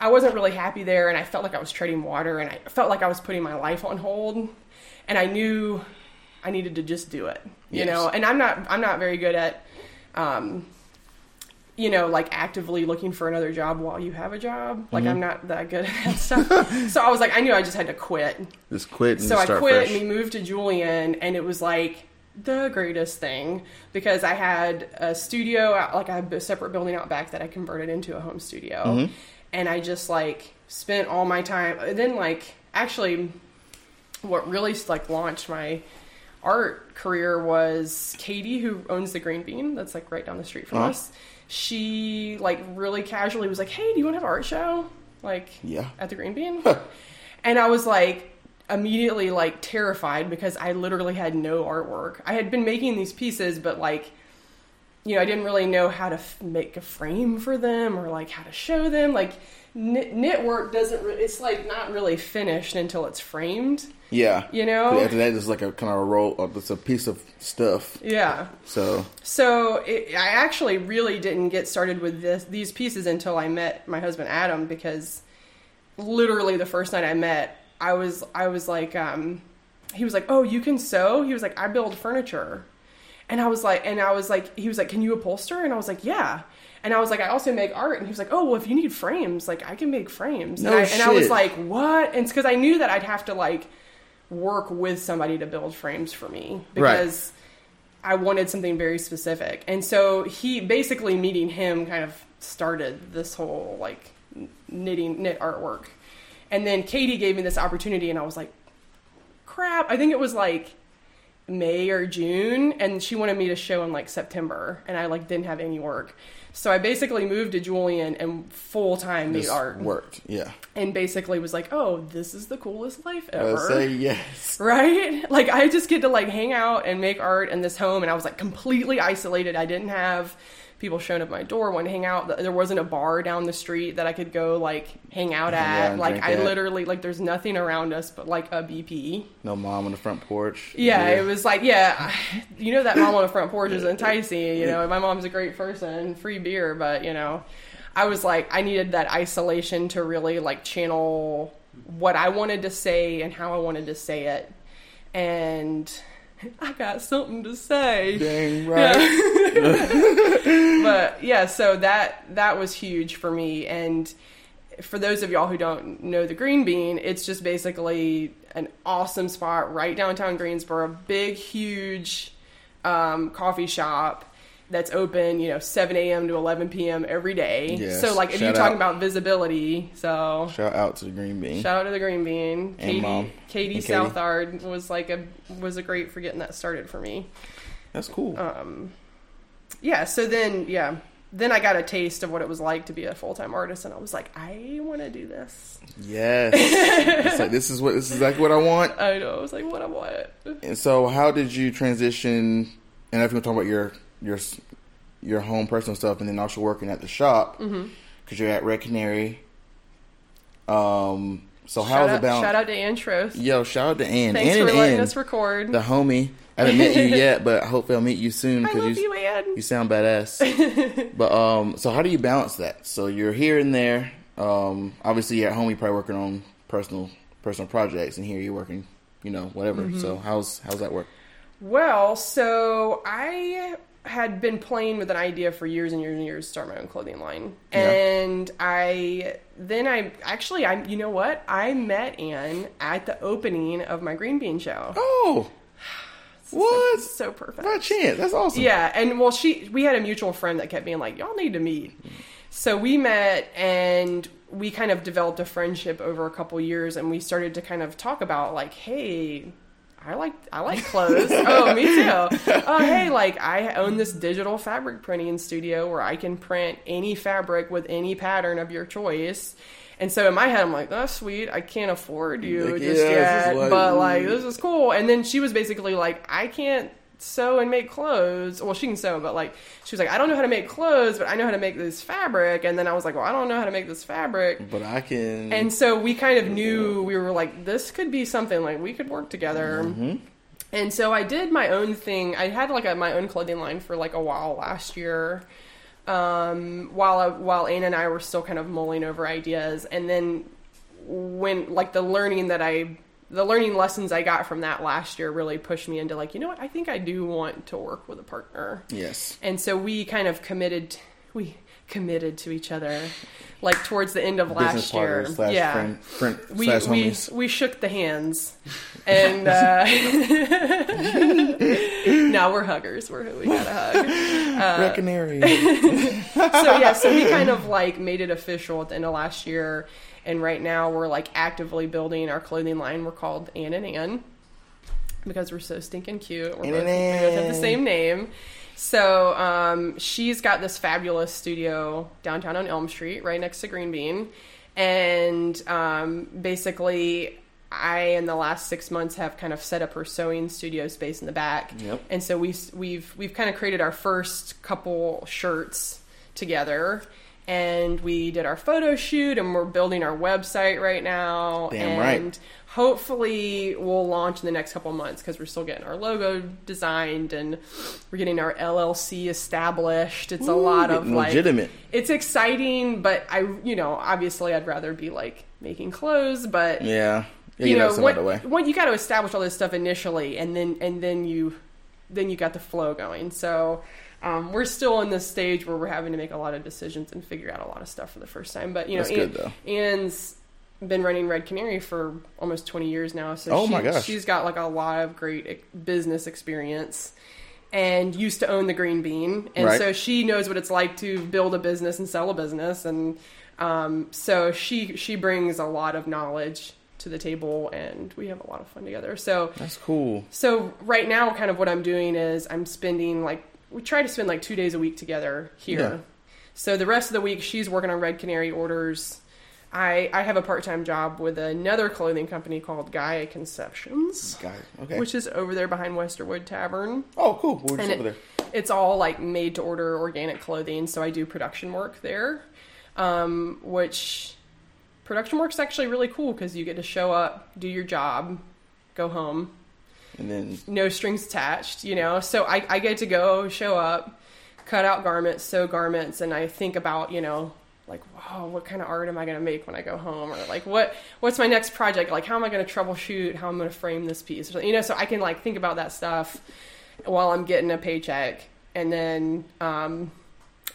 B: I wasn't really happy there and I felt like I was treading water and I felt like I was putting my life on hold. And I knew I needed to just do it, you
A: Yes.
B: know. And I'm not I'm not very good at um you know, like actively looking for another job while you have a job. Like I'm not that good at that (laughs) stuff. so I was like I knew I just had to quit
A: Just quit and
B: so I quit
A: fresh.
B: and we moved to Julian, and it was like the greatest thing because I had a studio, like I had a separate building out back that I converted into a home studio,
A: Mm-hmm.
B: and I just like spent all my time. And then like actually, what really like launched my art career was Katie, who owns the Green Bean. That's like right down the street from
A: Uh-huh.
B: us. She like really casually was like, "Hey, do you want to have an art show?" Like
A: Yeah.
B: at the Green Bean. And I was like immediately like terrified because I literally had no artwork. I had been making these pieces, but like you know, I didn't really know how to f- make a frame for them or like how to show them. Like knit, knit work doesn't. Re- it's like not really finished until it's framed.
A: Yeah.
B: You know?
A: After that, it's like a kind of a roll. uh, It's a piece of stuff.
B: Yeah.
A: So
B: So it, I actually really didn't get started with this, these pieces until I met my husband Adam because literally the first night I met, I was I was like, um, he was like, "Oh, you can sew." He was like, "I build furniture," and I was like, and I was like, he was like, "Can you upholster?" And I was like, "Yeah." And I was like, I also make art. And he was like, Oh, well, if you need frames, like I can make frames.
A: No
B: and, I, and I was like, What? And it's because I knew that I'd have to like work with somebody to build frames for me
A: Right.
B: because I wanted something very specific. And so he basically meeting him kind of started this whole like knitting knit artwork. And then Katie gave me this opportunity and I was like, crap. I think it was like May or June and she wanted me to show in like September and I like didn't have any work. So I basically moved to Julian and full time made art
A: worked. Yeah.
B: and basically was like, "Oh, this is the coolest life
A: I
B: ever."
A: would say yes.
B: right? (laughs) Like I just get to like hang out and make art in this home and I was like completely isolated. I didn't have people showing up at my door wanting to hang out. There wasn't a bar down the street that I could go like hang out at.
A: and
B: like I
A: at.
B: literally like there's nothing around us but like a BP.
A: No mom on the front porch.
B: Yeah, it was like, yeah, (sighs) you know that mom on the front porch is enticing. You know, my mom's a great person, free beer, but you know, I was like, I needed that isolation to really like channel what I wanted to say and how I wanted to say it, and I got something to say.
A: Dang right. (laughs)
B: but yeah, so that that was huge for me. And for those of y'all who don't know the Green Bean, it's just basically an awesome spot right downtown Greensboro. Big, huge um, coffee shop that's open, you know, 7 a.m. to 11 p.m. every day.
A: Yes.
B: So, like, if you're talking
A: out.
B: about visibility, so
A: Shout out to the green bean.
B: shout out to the Green Bean. Katie,
A: Mom.
B: Katie
A: And Katie.
B: Southard was like a was a great for getting that started for me
A: That's cool.
B: Um, yeah so then yeah then i got a taste of what it was like to be a full-time artist and i was like i want to do this
A: yes. it's like this is what this is exactly what I want. (laughs)
B: i know i was like what i want
A: And so, how did you transition? And if you want to talk about your your your home personal stuff, and then also working at the shop because
B: Mm-hmm.
A: you're at Red Canary. Um. So
B: shout
A: how's
B: out,
A: it balance?
B: shout out to Antros.
A: Yo, shout out to Ann.
B: thanks
A: Ann
B: for
A: and
B: letting
A: Ann,
B: us record
A: the homie. I haven't met you (laughs) yet, but I hope I'll meet you soon
B: i love
A: you
B: you ann
A: you sound badass. (laughs) but um, so how do you balance that? So you're here and there. Um, obviously you're at home. You're probably working on personal personal projects, and here you're working, you know, whatever.
B: Mm-hmm.
A: So how's how's that work?
B: well so i had been playing with an idea for years and years and years to start my own clothing line
A: Yeah.
B: and i then i actually i you know what i met Anne at the opening of my green bean show
A: Oh, (sighs) what?
B: so perfect
A: By chance, that's awesome.
B: Yeah, and well, she we had a mutual friend that kept being like, "Y'all need to meet." So we met, and we kind of developed a friendship over a couple years, and we started to kind of talk about like, "Hey, I like I like clothes. (laughs) oh, me too. Oh, hey, like I own this digital fabric printing studio where I can print any fabric with any pattern of your choice." And so in my head, I'm like, "That's sweet. I can't afford you
A: Like,
B: just
A: yeah,
B: yet,
A: like-
B: but like this is cool." And then she was basically like, "I can't." Sew and make clothes. Well, she can sew, but like she was like, I don't know how to make clothes, but I know how to make this fabric. And then I was like, well, I don't know how to make this fabric.
A: But I can.
B: And so we kind of knew we were like, this could be something like we could work together.
A: Mm-hmm.
B: And so I did my own thing. I had like a, my own clothing line for like a while last year. Um, while I, while Anna and I were still kind of mulling over ideas, and then when like the learning that I the learning lessons I got from that last year really pushed me into like you know what I think I do want to work with a partner.
A: yes.
B: And so we kind of committed, we committed to each other, like towards the end of
A: Business
B: last year.
A: slash
B: yeah,
A: friend, friend
B: we
A: slash
B: we
A: homies.
B: we shook the hands, and uh, (laughs) now we're huggers. We're we got a hug.
A: Canary. (laughs)
B: So yeah, so we kind of like made it official at the end of last year, and right now we're like actively building our clothing line. We're called Ann and Ann because we're so stinking cute. We're both, we both have the same name. So um, she's got this fabulous studio downtown on Elm Street, right next to Green Bean, and um, basically I in the last six months have kind of set up her sewing studio space in the back,
A: Yep.
B: and so we have we've we've kind of created our first couple shirts together. And we did our photo shoot, and we're building our website right now.
A: Damn right.
B: And hopefully we'll launch in the next couple months because we're still getting our logo designed and we're getting our LLC established. It's a lot of
A: getting
B: like. It's exciting, but I, you know, obviously I'd rather be like making clothes, but
A: Yeah.
B: You
A: get
B: know, what, you got to establish all this stuff initially, and then and then you then you got the flow going. So. Um, we're still in this stage where we're having to make a lot of decisions and figure out a lot of stuff for the first time. But you know,
A: That's good, though.
B: Been running Red Canary for almost 20 years now. So
A: Oh
B: she,
A: my gosh.
B: she's got like a lot of great business experience and used to own the green bean. And
A: Right.
B: so she knows what it's like to build a business and sell a business. And um, so she, she brings a lot of knowledge to the table and we have a lot of fun together. So
A: That's cool.
B: so right now, kind of what I'm doing is I'm spending like we try to spend like two days a week together here.
A: Yeah.
B: So the rest of the week, she's working on Red Canary orders. I I have a part time job with another clothing company called Gaia Conceptions,
A: it. Okay.
B: which is over there behind Westerwood Tavern.
A: oh, cool. We're just
B: And
A: over
B: it-
A: there.
B: It's all like made to order organic clothing, so I do production work there, um, which production work's actually really cool because you get to show up, do your job, go home,
A: And then
B: no strings attached, you know. So I, I get to go, show up, cut out garments, sew garments, and I think about, you know, like, wow, what kind of art am I going to make when I go home, or like, what what's my next project? Like, how am I going to troubleshoot? How am I'm going to frame this piece, you know. So I can like think about that stuff while I'm getting a paycheck, and then. um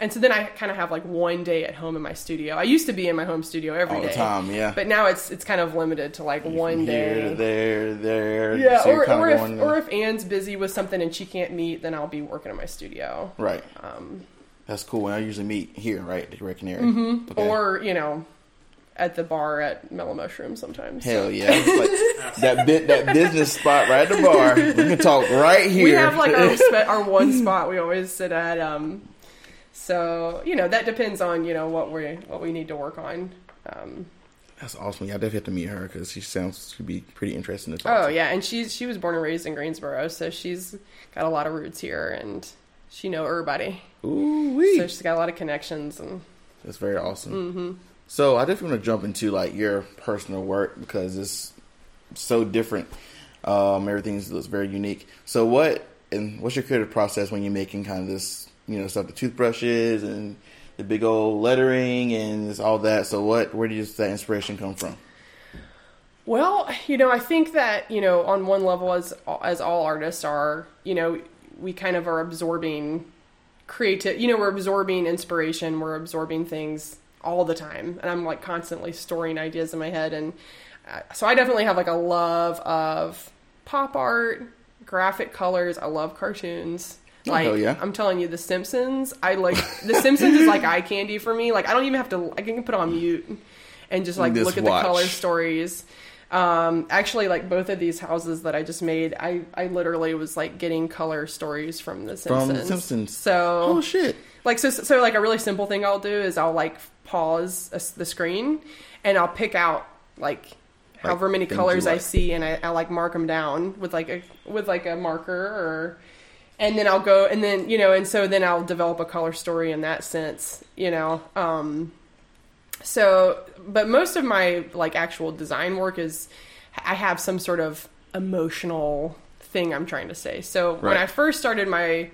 B: and so then I kind of have like one day at home in my studio. I used to be in my home studio every
A: all
B: day,
A: the time, yeah.
B: but now it's it's kind of limited to like one
A: From
B: day.
A: there, there.
B: Yeah,
A: so
B: or, or if or if Anne's busy with something and she can't meet, then I'll be working in my studio.
A: right.
B: Um,
A: That's cool. And I usually meet here, right, at Red Canary.
B: Mm-hmm.
A: Okay.
B: Or you know, at the bar at Mellow Mushroom sometimes.
A: Hell yeah, like (laughs) that bit that business spot right at the bar. We can talk right here.
B: we have like our (laughs) our one spot we always sit at. Um, so you know that depends on you know what we what we need to work on. Um,
A: That's awesome. Yeah, I definitely have to meet her because she sounds to be pretty interesting to talk
B: oh
A: to.
B: yeah, and she's she was born and raised in Greensboro, so she's got a lot of roots here, and she know everybody.
A: Ooh wee.
B: So she's got a lot of connections and.
A: That's very awesome. Mm-hmm. So I definitely want to jump into like your personal work because it's so different. Um, everything looks very unique. So what and what's your creative process when you're making kind of this, you know, stuff, the toothbrushes and the big old lettering and this, all that. So what, where does that inspiration come from?
B: Well, you know, I think that you know, on one level, as as all artists are, you know, we kind of are absorbing creative. You know, we're absorbing inspiration. We're absorbing things all the time, and I'm like constantly storing ideas in my head. And uh, so, I definitely have like a love of pop art, graphic colors. I love cartoons.
A: Oh,
B: Like
A: hell yeah.
B: I'm telling you, The Simpsons. I like The Simpsons is like (laughs) eye candy for me. Like I don't even have to. I can put on mute and just like
A: Just
B: look at
A: watch.
B: the color stories. Um, actually, like both of these houses that I just made, I, I literally was like getting color stories from The
A: From
B: Simpsons.
A: The Simpsons.
B: So,
A: Oh shit!
B: like, so, so like a really simple thing I'll do is I'll like pause a, the screen and I'll pick out like however many colors
A: you
B: I see and I, I like mark them down with like a with like a marker or and then I'll go and then you know and so then I'll develop a color story in that sense you know um so but most of my like actual design work is I have some sort of emotional thing I'm trying to say so when I first started my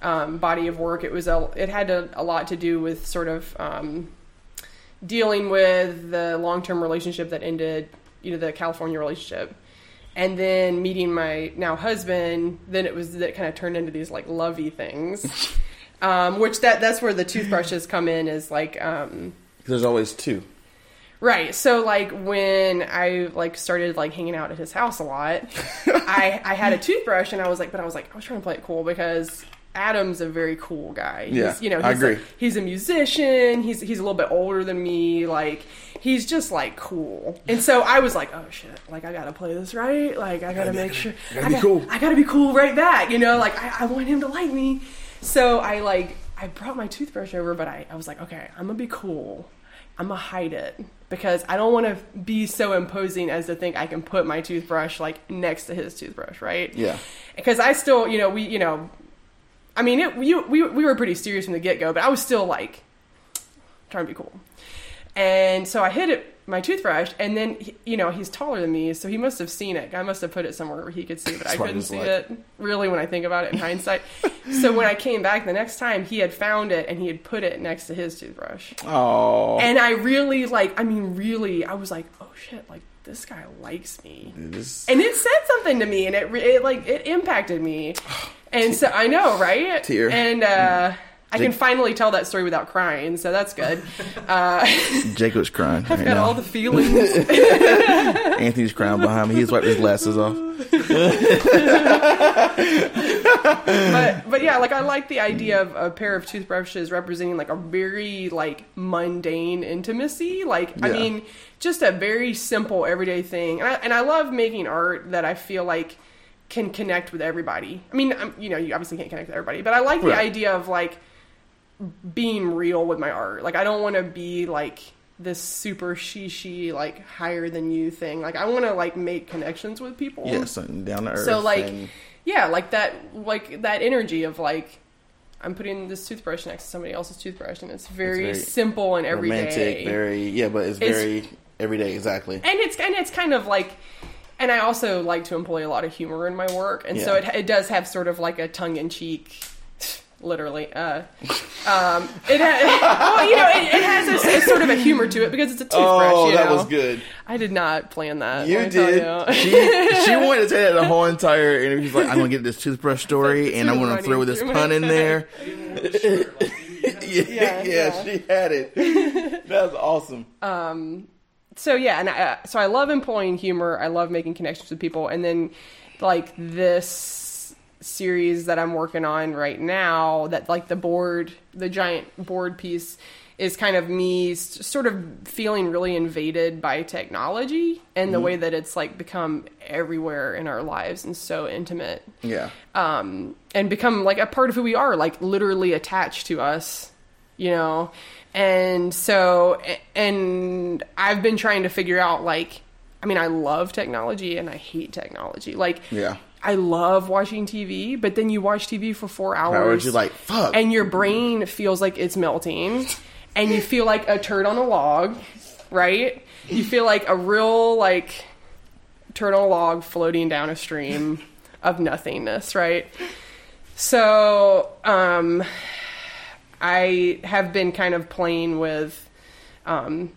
B: um, body of work it was a it had a, a lot to do with sort of um, dealing with the long term relationship that ended, you know, the California relationship. And then meeting my now husband, then it was that kind of turned into these like lovey things. (laughs) um, which that that's where the toothbrushes come in is like um,
A: There's always two.
B: Right. So like when I like started like hanging out at his house a lot, (laughs) I I had a toothbrush and I was like, but I was like, I was trying to play it cool because Adam's a very cool guy. He's,
A: Yeah,
B: you know, he's
A: I agree.
B: A, he's a musician. He's he's a little bit older than me. Like he's just like cool. And so I was like, oh shit, like I gotta play this right. Like I gotta make sure
A: gotta
B: I gotta,
A: cool.
B: I gotta be cool right back. You know, like I, I want him to like me. So I like I brought my toothbrush over, but I, I was like, okay, I'm gonna be cool. I'm gonna hide it because I don't want to be so imposing as to think I can put my toothbrush like next to his toothbrush, right?
A: Yeah.
B: Because I still, you know, we, you know, I mean, it, we, we, we were pretty serious from the get go, but I was still like trying to be cool. And so I hid it my toothbrush, and then he- you know he's taller than me, so he must have seen it. I must have put it somewhere where he could see, but I
A: That's I
B: couldn't see
A: like.
B: it. Really, when I think about it in hindsight. so when I came back the next time, he had found it and he had put it next to his toothbrush,
A: Oh.
B: and I really like. I mean, really, I was like, oh shit, like this guy likes me
A: This-
B: and it said something to me and it, it like it impacted me (sighs) and so i know right
A: Tear.
B: and uh i can finally tell that story without crying so that's good (laughs) uh (laughs)
A: Jacob's crying right
B: got
A: now.
B: all the feelings (laughs)
A: Anthony's crying behind me. He's wiped his glasses off.
B: but but yeah like i like the idea of a pair of toothbrushes representing like a very like mundane intimacy like i mean just a very simple everyday thing and I, and I love making art that i feel like can connect with everybody i mean you know you obviously can't connect with everybody but i like the
A: Right.
B: idea of like being real with my art like i don't want to be like this super she she like higher than you thing like i want to like make connections with people
A: Yeah, something down to earth.
B: so like
A: and-
B: yeah like that like that energy of like i'm putting this toothbrush next to somebody else's toothbrush and it's very,
A: very
B: simple and everyday
A: romantic, very yeah, but it's,
B: It's-
A: very everyday. Exactly.
B: and it's and it's kind of like and i also like to employ a lot of humor in my work and so it, it does have sort of like a tongue-in-cheek literally uh um it ha- well you know it, it has a, a sort of a humor to it because it's a toothbrush
A: Oh,
B: you
A: that
B: know?
A: was good.
B: i did not plan that
A: You
B: let
A: did.
B: you. (laughs)
A: she she wanted to say that the whole entire interview. She's like, I'm gonna get this toothbrush story, and I'm gonna throw this pun in there. yeah, yeah,
B: yeah.
A: she had it. (laughs) That's awesome. Um.
B: so yeah, and I, so I love employing humor. I love making connections with people, and then like this series that I'm working on right now, that like the board, the giant board piece, is kind of me sort of feeling really invaded by technology and the way that it's like become everywhere in our lives and so intimate
A: yeah,
B: um, and become like a part of who we are, like literally attached to us, you know. And so, and I've been trying to figure out like, I mean, I love technology and I hate technology. Like,
A: yeah.
B: I love watching TV, but then you watch TV for four hours,
A: Hours, you're like, fuck.
B: and your brain feels like it's melting, and you feel like a turd on a log, right? You feel like a real like turd on a log floating down a stream of nothingness, right? So, um, I have been kind of playing with um,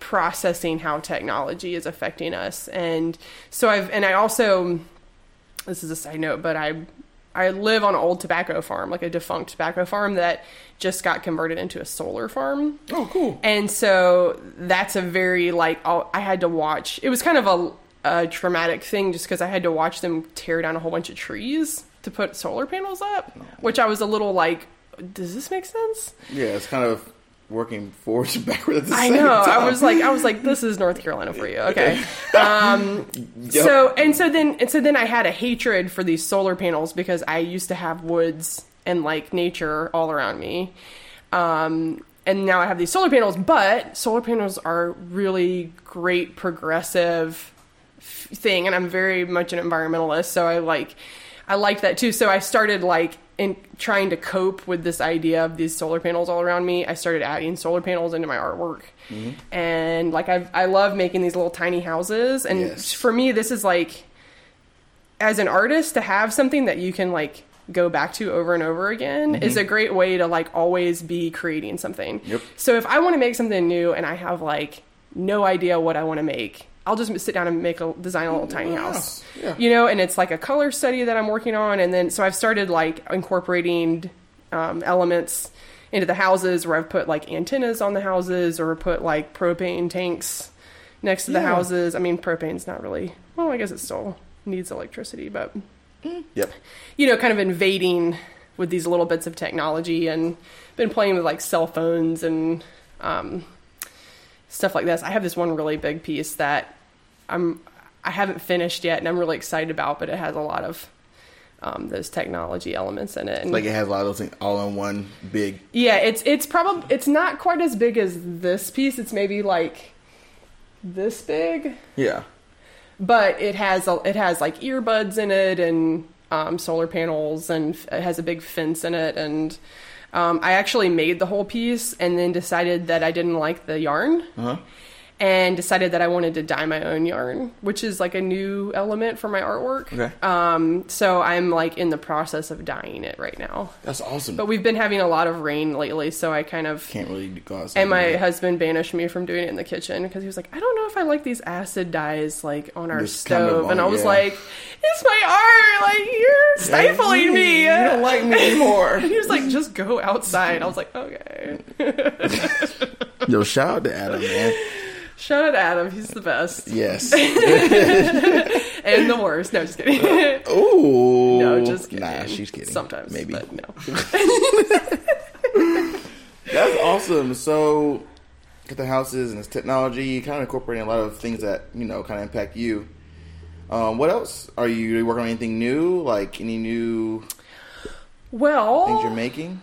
B: processing how technology is affecting us, and so I've and I also this is a side note, but I I live on an old tobacco farm, like a defunct tobacco farm that just got converted into a solar farm.
A: oh, cool.
B: And so that's a very like I had to watch. It was kind of a, a traumatic thing just because I had to watch them tear down a whole bunch of trees to put solar panels up, which I was a little like, does this make sense?
A: Yeah, it's kind of working forwards and (laughs) backwards at the
B: I
A: same
B: know.
A: time.
B: I was like, I was like, this is North Carolina for you. Okay. Um,
A: Yep. (laughs)
B: So and so then and so then I had a hatred for these solar panels because I used to have woods and like nature all around me. Um, and now I have these solar panels, but solar panels are really great progressive thing and I'm very much an environmentalist, so I like I like that too. So I started like in trying to cope with this idea of these solar panels all around me. I started adding solar panels into my artwork. Mm-hmm. And like I I love making these little tiny houses and
A: Yes.
B: for me this is like as an artist to have something that you can like go back to over and over again is mm-hmm. a great way to like always be creating something.
A: Yep.
B: So if I want to make something new and I have like no idea what I want to make, I'll just sit down and make a design a little tiny
A: Wow.
B: house.
A: Yeah.
B: You know, and it's like a color study that I'm working on and then so I've started like incorporating um, elements into the houses where I've put like antennas on the houses or put like propane tanks next to the
A: Yeah.
B: houses. I mean, propane's not really, well, I guess it still needs electricity, but
A: Yep.
B: you know, kind of invading with these little bits of technology and been playing with like cell phones and um, stuff like this. I have this one really big piece that I'm I haven't finished yet and I'm really excited about, but it has a lot of um, those technology elements in it. And
A: Like it has a lot of those things all in one big.
B: yeah, it's it's probably it's not quite as big as this piece. It's maybe like this big,
A: Yeah.
B: but it has a, it has like earbuds in it and um, solar panels and f- it has a big fence in it and um, I actually made the whole piece and then decided that I didn't like the yarn
A: Uh huh.
B: And decided that I wanted to dye my own yarn, which is like a new element for my artwork.
A: Okay.
B: Um, so I'm like in the process of dyeing it right now.
A: That's awesome.
B: But we've been having a lot of rain lately, so I kind of
A: Can't really go outside.
B: and my
A: that.
B: husband banished me from doing it in the kitchen because he was like, I don't know if I like these acid dyes like on our
A: Just kind of
B: stove. and I was
A: yeah.
B: like, it's my art. Like you're stifling me.
A: You don't like me anymore. (laughs)
B: And he was like, just go outside. I was like, okay. (laughs)
A: Yo, shout out to Adam, man. (laughs)
B: Shout out to Adam. He's the best
A: Yes. (laughs)
B: and the worst. No, just kidding. (laughs)
A: Ooh.
B: no, just kidding.
A: Nah, she's kidding.
B: Sometimes,
A: maybe.
B: but no. (laughs)
A: That's awesome. So, got the houses and this technology, kind of incorporating a lot of things that you know kind of impact you. Um, what else are you working on? Anything new? Like any new
B: Well,
A: things you're making?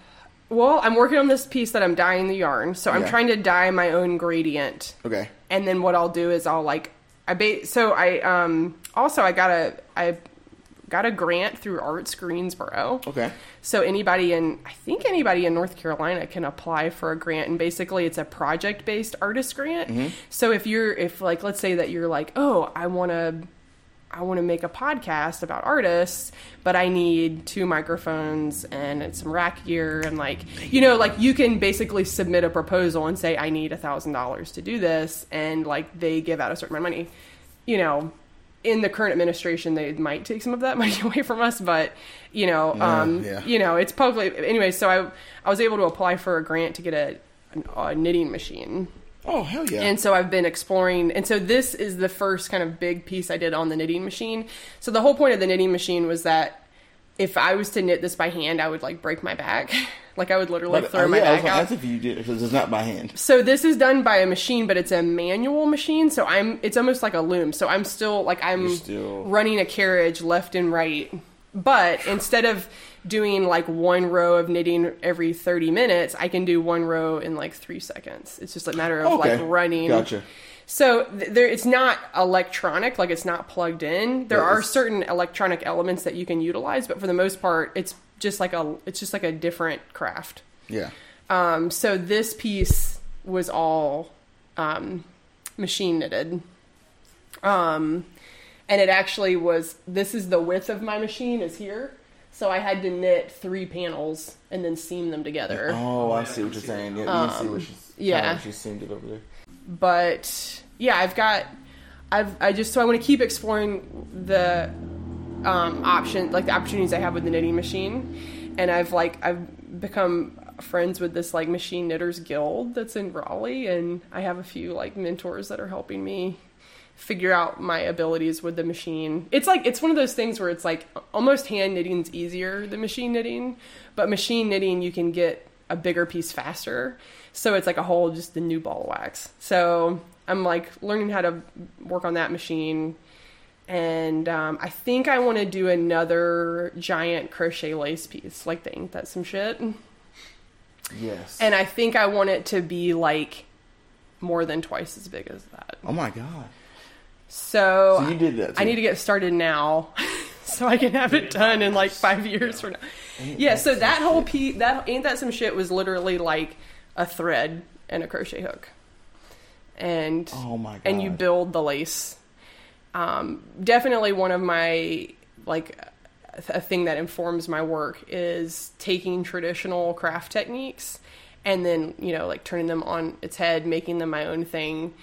B: well, I'm working on this piece that I'm dyeing the yarn. So I'm
A: Yeah.
B: trying to dye my own gradient.
A: Okay.
B: And then what I'll do is I'll like I ba- so I um also I got a I got a grant through Arts Greensboro.
A: Okay.
B: So anybody in I think anybody in North Carolina can apply for a grant and basically it's a project based artist grant. So if you're if like let's say that you're like, "Oh, I want to I want to make a podcast about artists, but I need two microphones and some rack gear and like you know like you can basically submit a proposal and say I need a thousand dollars to do this and like they give out a certain amount of money. You know, in the current administration they might take some of that (laughs) money away from us, but you know, um,
A: yeah.
B: you know it's publicly anyway. So I I was able to apply for a grant to get a, a knitting machine.
A: Oh hell yeah.
B: And so I've been exploring. And so this is the first kind of big piece I did on the knitting machine. So the whole point of the knitting machine was that if I was to knit this by hand, I would like break my back. (laughs) like I would literally
A: But,
B: throw
A: uh,
B: my
A: yeah,
B: back
A: gonna
B: out.
A: ask if you did because it's not by hand.
B: So this is done by a machine, but it's a manual machine. So I'm it's almost like a loom. So I'm still like I'm
A: You're still-
B: running a carriage left and right. But instead of doing like one row of knitting every 30 minutes, I can do one row in like 3 seconds. It's just a matter of
A: Okay.
B: like running.
A: Gotcha.
B: So th- there, it's not electronic, like it's not plugged in. There
A: Yeah,
B: are certain electronic elements that you can utilize, but for the most part, it's just like a it's just like a different craft.
A: Yeah.
B: Um, so this piece was all um, machine knitted. Um, and it actually was, this is the width of my machine is here. So I had to knit three panels and then seam them together.
A: Oh, I see what you're saying. Yeah, you can see what she's.
B: Um, yeah.
A: kinda what she's seemed it over there.
B: But yeah, I've got, I've, I just, so I want to keep exploring the um, option, like the opportunities I have with the knitting machine. And I've like, I've become friends with this like machine knitters guild that's in Raleigh. And I have a few like mentors that are helping me figure out my abilities with the machine. It's like it's one of those things where it's like almost hand knitting's easier than machine knitting, but machine knitting you can get a bigger piece faster. So it's like a whole just the new ball of wax. So I'm like learning how to work on that machine. And um, I think I want to do another giant crochet lace piece, like the Ain't That Some Shit.
A: Yes.
B: And I think I want it to be like more than twice as big as that.
A: oh my god.
B: So,
A: So you did that.
B: I need to get started now, (laughs) so I can have it done in like five years from now. Yeah. So that whole piece, that ain't that some shit, was literally like a thread and a crochet hook, and
A: Oh my god.
B: and you build the lace. Um, definitely one of my like a thing that informs my work is taking traditional craft techniques and then you know like turning them on its head, making them my own thing,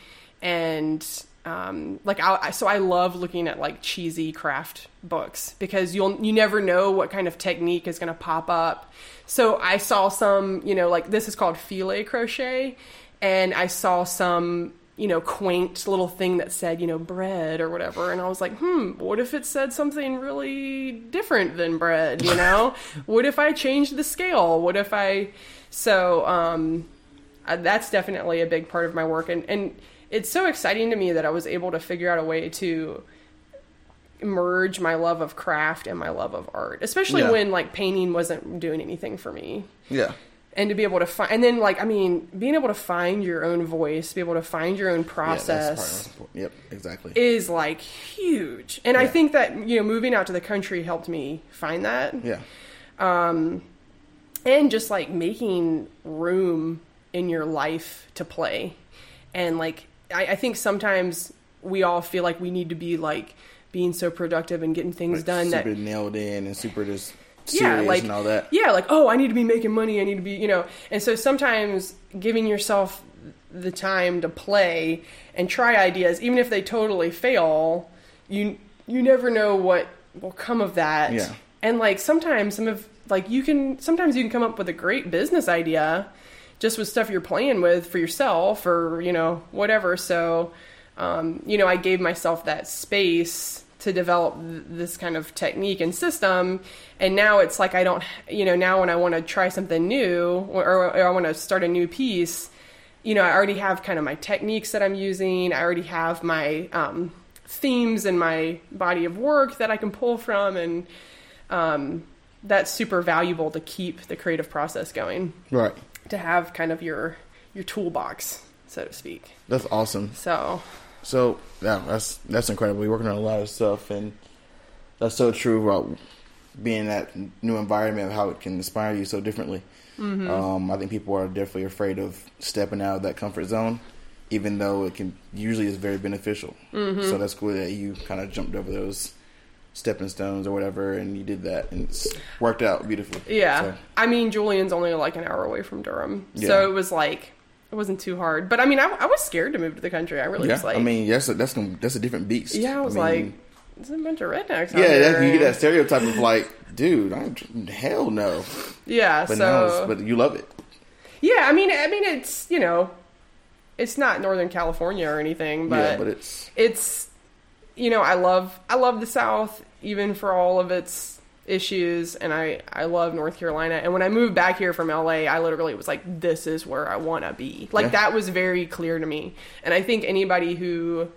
B: and um, like I, so I love looking at like cheesy craft books because you'll you never know what kind of technique is going to pop up. So I saw some, you know, like this is called filet crochet, and I saw some you know, quaint little thing that said, you know, bread or whatever. And I was like, hmm, what if it said something really different than bread, you know? (laughs) what if I changed the scale? What if I. So, um, uh, that's definitely a big part of my work. And, and it's so exciting to me that I was able to figure out a way to merge my love of craft and my love of art, especially
A: Yeah.
B: when like painting wasn't doing anything for me.
A: Yeah.
B: And to be able to find, and then like, I mean, being able to find your own voice, be able to find your own
A: Yeah, that's part of
B: process
A: the. Yep, exactly.
B: is like huge. And I think that, you know, moving out to the country helped me find that.
A: yeah.
B: Um, and just like making room in your life to play and like I, I think sometimes we all feel like we need to be like being so productive and getting things
A: Like,
B: done that
A: super nailed in and super just
B: yeah like
A: and all that.
B: yeah like oh i need to be making money i need to be you know and so sometimes giving yourself the time to play and try ideas even if they totally fail you you never know what will come of that
A: Yeah.
B: and like sometimes some of like you can sometimes you can come up with a great business idea just with stuff you're playing with for yourself or you know whatever. So um, you know i gave myself that space to develop th- this kind of technique and system. And now it's like i don't you know now when i want to try something new or, or i want to start a new piece you know i already have kind of my techniques that i'm using. I already have my um, themes in my body of work that i can pull from. And um, that's super valuable to keep the creative process going.
A: Right.
B: To have kind of your your toolbox so to speak
A: That's awesome.
B: so
A: So yeah, that's that's incredible. You're working on a lot of stuff, and that's so true about being in that new environment, of how it can inspire you so differently.
B: Mm-hmm.
A: Um, I think people are definitely afraid of stepping out of that comfort zone, even though it can usually is very beneficial.
B: Mm-hmm.
A: So that's cool that you kind of jumped over those stepping stones or whatever, and you did that, and it's worked out beautifully.
B: Yeah.
A: So,
B: I mean, Julian's only like an hour away from Durham.
A: Yeah.
B: So it was like, it wasn't too hard. But I mean, I, I was scared to move to the country. I really
A: yeah,
B: was like,
A: I mean, yes, that's gonna- that's a different beast.
B: yeah, I was
A: mean,
B: like, there's a bunch of rednecks out
A: yeah,
B: there.
A: that, you get that stereotype of like, dude, I'm hell no.
B: Yeah.
A: But
B: so,
A: it's, but you love it.
B: yeah, I mean, I mean, it's, you know, it's not Northern California or anything, but,
A: yeah, but it's
B: it's, you know, I love, I love the South, even for all of its issues and I I love North Carolina and when I moved back here from LA I literally was like this is where I want to be. Like
A: Yeah.
B: that was very clear to me. And I think anybody who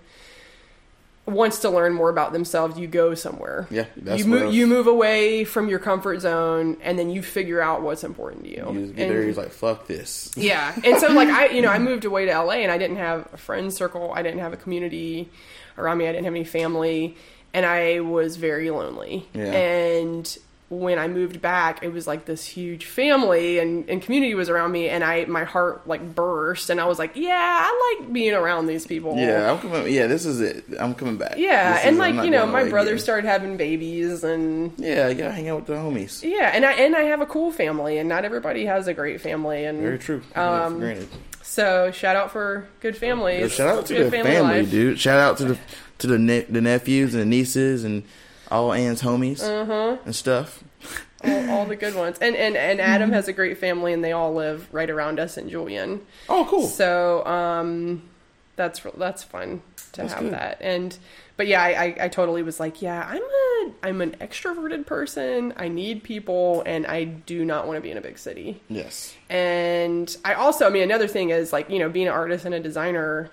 B: wants to learn more about themselves you go somewhere.
A: Yeah, that's
B: you move you move away from your comfort zone and then you figure out what's important to you.
A: you just get
B: And-
A: there. He's like, fuck this.
B: yeah. And so like I you know, I moved away to LA and I didn't have a friend circle, I didn't have a community around me, I didn't have any family, and I was very lonely.
A: Yeah.
B: And when I moved back, it was like this huge family and, and community was around me and I my heart like burst and I was like, Yeah, I like being around these people.
A: Yeah, I'm coming. Yeah, this is it. I'm coming back.
B: Yeah,
A: This
B: and
A: is-
B: like you know, my brother
A: again.
B: started having babies, and
A: Yeah, you gotta hang out with the homies.
B: yeah, and I and I have a cool family, and not everybody has a great family, and
A: Very true.
B: Um,
A: granted.
B: So shout out for good families.
A: Yo, shout out to
B: good
A: the family,
B: life.
A: dude. Shout out to the to the ne- the nephews and the nieces and all Ann's homies
B: Uh-huh.
A: and stuff.
B: all, all the good ones. And and and Adam has a great family, and they all live right around us in Julian.
A: Oh, cool.
B: So um, that's that's fun to
A: That's
B: have
A: good.
B: that. And but yeah, I, I I totally was like, yeah, I'm a I'm an extroverted person. I need people, and I do not want to be in a big city.
A: yes.
B: And I also, I mean, another thing is like, you know, being an artist and a designer,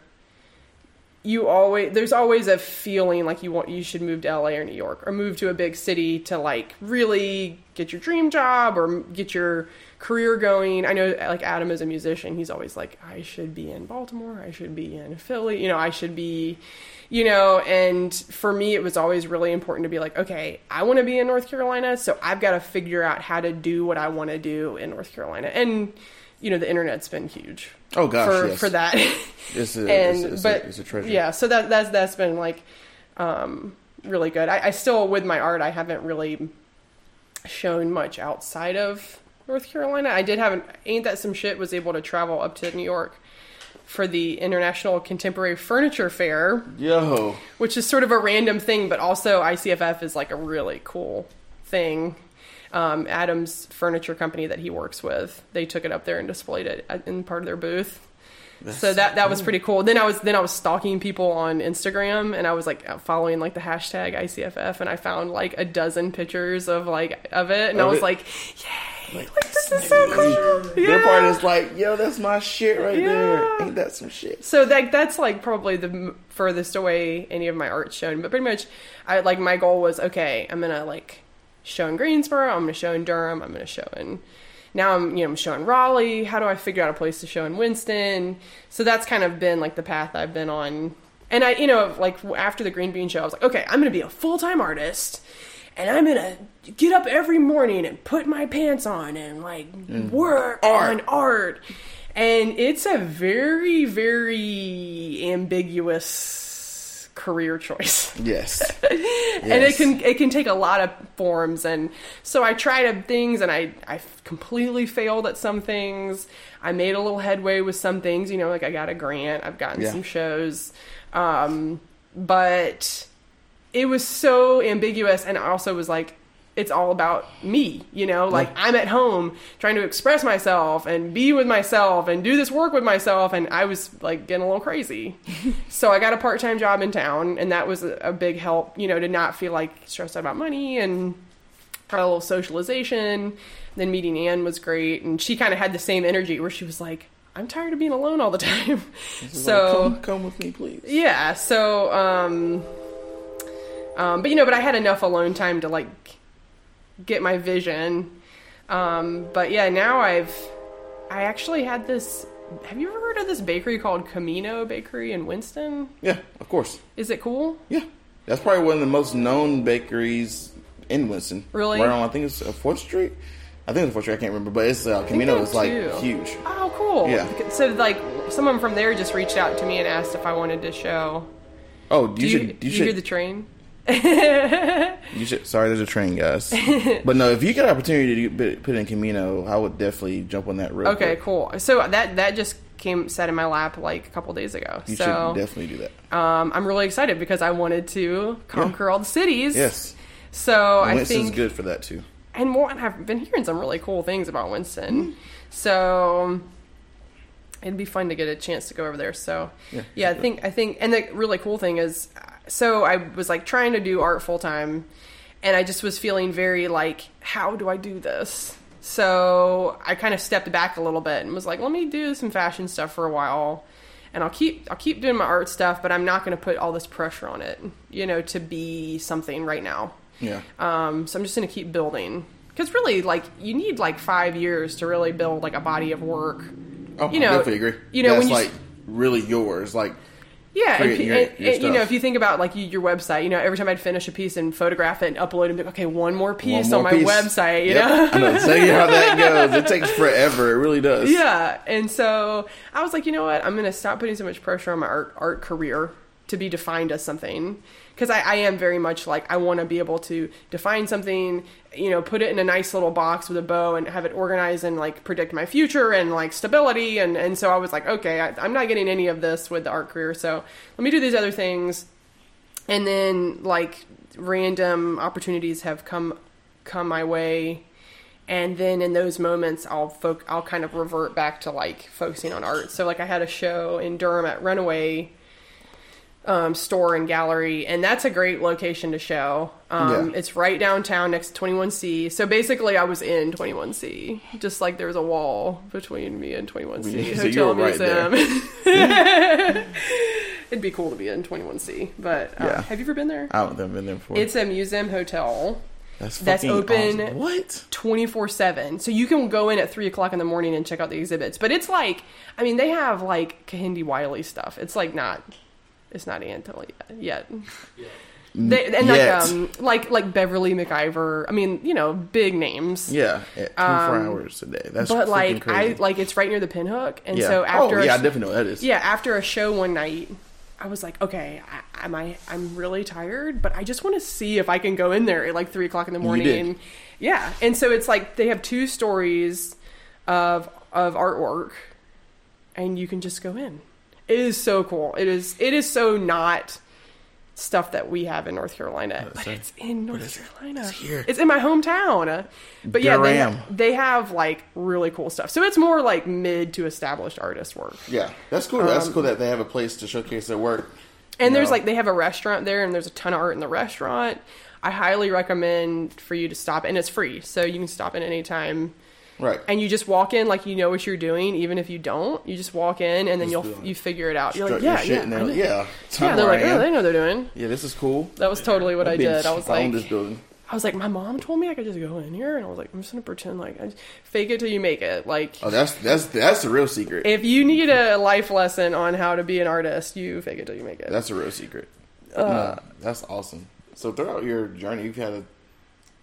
B: you always, there's always a feeling like you want, you should move to LA or New York or move to a big city to like really get your dream job or get your career going. I know like Adam is a musician. He's always like, I should be in Baltimore. I should be in Philly. You know, I should be, you know, and for me, it was always really important to be like, okay, I want to be in North Carolina. So I've got to figure out how to do what I want to do in North Carolina. And, you know, the internet's been huge
A: Oh gosh,
B: for,
A: yes.
B: for that. (laughs)
A: It's a,
B: and
A: it's, it's
B: but
A: a, it's a treasure.
B: yeah, so that that's that's been like um, really good. I, I still with my art, I haven't really shown much outside of North Carolina. I did have an ain't that some shit was able to travel up to New York for the International Contemporary Furniture Fair,
A: Yo,
B: which is sort of a random thing, but also ICFF is like a really cool thing. Um, Adam's furniture company that he works with, they took it up there and displayed it in part of their booth so that that was pretty cool. Then I was then I was stalking people on Instagram and I was like following like the hashtag ICFF and I found like a dozen pictures of like of it and I was
A: it?
B: like, yay, like, this is so cool.
A: Their part is like, yo, that's my shit right there.
B: Yeah.
A: Ain't that some shit?
B: So that that's like probably the furthest away any of my art's shown. But pretty much, I like my goal was okay. I'm gonna like show in Greensboro. I'm gonna show in Durham. I'm gonna show in. Now I'm you know I'm showing Raleigh. How do I figure out a place to show in Winston? So that's kind of been like the path I've been on. And I you know like after the Green Bean show, I was like, okay, I'm gonna be a full time artist. And I'm gonna get up every morning and put my pants on and like work
A: Art.
B: on art. And it's a very, very ambiguous career choice.
A: Yes. (laughs)
B: And it can it can take a lot of forms and so I tried things and I I completely failed at some things. I made a little headway with some things, you know, like I got a grant, I've gotten
A: Yeah.
B: some shows. Um but it was so ambiguous and I also was like it's all about me, you know, like
A: Yeah.
B: I'm at home trying to express myself and be with myself and do this work with myself and I was like getting a little crazy. (laughs) so I got a part-time job in town and that was a, a big help, you know, to not feel like stressed out about money and had a little socialization. Then meeting Anne was great and she kind of had the same energy where she was like I'm tired of being alone all the (laughs) time.
A: Like,
B: so
A: come, come with me, please.
B: yeah, so um um but you know, but I had enough alone time to like get my vision. Um but yeah, now I've I actually had this have you ever heard of this bakery called Camino Bakery in Winston?
A: Yeah, of course.
B: Is it cool?
A: Yeah, that's probably one of the most known bakeries in Winston.
B: Really?
A: Right on, I think it's uh, Fourth Street. I think it's Fourth Street. I can't remember, but it's uh, Camino is like
B: too.
A: huge.
B: Oh, cool.
A: Yeah.
B: So like someone from there just reached out to me and asked if I wanted to show.
A: Oh,
B: Do
A: you,
B: you,
A: should. You,
B: you
A: should.
B: hear the train? (laughs)
A: you should. Sorry, there's a train, guys. but no, if you get an opportunity to put- in Camino, I would definitely jump on that road.
B: Okay, cool. So that that just came sat in my lap like a couple days ago.
A: You
B: so
A: should definitely do that.
B: um, I'm really excited because I wanted to conquer all the cities.
A: Yes,
B: So I
A: Winston's
B: think,
A: good for that too.
B: and more, and I've been hearing some really cool things about Winston.
A: Mm-hmm.
B: So it'd be fun to get a chance to go over there. So
A: Yeah,
B: yeah, I think I think, and the really cool thing is, so I was like trying to do art full time, and I just was feeling very like, how do I do this? So I kind of stepped back a little bit and was like, let me do some fashion stuff for a while. And I'll keep I'll keep doing my art stuff, but I'm not going to put all this pressure on it, you know, to be something right now.
A: Yeah.
B: Um, so I'm just going to keep building because really, like, you need like five years to really build like a body of work.
A: Oh,
B: you know,
A: I definitely agree.
B: you know,
A: that's
B: when you-
A: like really yours. Like
B: Yeah, and,
A: your-
B: and-
A: your
B: and, you know, if you think about like your website, you know, every time I'd finish a piece and photograph it and upload it, be like, okay, one more piece
A: one
B: on my
A: piece.
B: website, you
A: Yep.
B: know.
A: I know exactly how that (laughs) goes. It takes forever. It really does.
B: Yeah, and so I was like, you know what? I'm going to stop putting so much pressure on my art art career to be defined as something because I, I am very much like I want to be able to define something, you know, put it in a nice little box with a bow and have it organized and like predict my future and like stability. And and so I was like, okay, I, I'm not getting any of this with the art career, so let me do these other things. And then like random opportunities have come come my way and then in those moments I'll folk I'll kind of revert back to like focusing on art. So like I had a show in Durham at Runaway um, store and gallery, and that's a great location to show. Um,
A: Yeah.
B: It's right downtown next to 21C. So basically, I was in 21C, just like there was a wall between me and 21C
A: So
B: Hotel
A: right.
B: Museum. (laughs) It'd be cool to be in 21C, but uh,
A: Yeah.
B: have you ever been there?
A: I haven't been there before.
B: It's a museum hotel.
A: that's
B: that's open-
A: awesome. What?
B: 24 7 so you can go in at 3 o'clock in the morning and check out the exhibits but it's like i mean they have like Kehinde Wiley stuff it's like not it's not antle yet, yet. They, and
A: Yet.
B: like um like like beverly mciver i mean you know big names
A: Yeah, at 24 hours a day. That's
B: Um, but like
A: crazy.
B: i like it's right near the pinhook and
A: yeah.
B: so after
A: oh
B: a
A: yeah, I
B: sh-
A: definitely know that is.
B: yeah after a show one night i was like okay I, am i i'm really tired but i just want to see if i can go in there at like three o'clock in the morning
A: did.
B: and yeah and so it's like they have two stories of of artwork and you can just go in it is so cool it is it is so not stuff that we have in North Carolina, but it's in North? Carolina.
A: It's here.
B: It's in my hometown. But yeah, they,
A: Durham.
B: they have like really cool stuff. So it's more like mid to established artist work.
A: Yeah, that's cool. that's cool that they have a place to showcase their work.
B: Um, And there's
A: know?
B: like they have a restaurant there, and there's a ton of art in the restaurant. I highly recommend for you to stop, and it's free, so you can stop in anytime.
A: Right.
B: And you just walk in like you know what you're doing, even if you don't. You just walk in and then
A: Just
B: you'll you figure it out. You're like, yeah, yeah, know.
A: like, yeah.
B: yeah. They're like, oh, they know they're doing.
A: Yeah, this is cool.
B: That was totally what I
A: Been
B: did. I was like,
A: this building.
B: I was like, my mom told me I could just go in here, and I was like, I'm just gonna pretend like I fake it till you make it. Like,
A: Oh, that's that's that's the real secret.
B: if you need a life lesson on how to be an artist, you fake it till you make it.
A: That's a real secret.
B: Uh,
A: no, that's awesome. So throughout your journey, you've had a,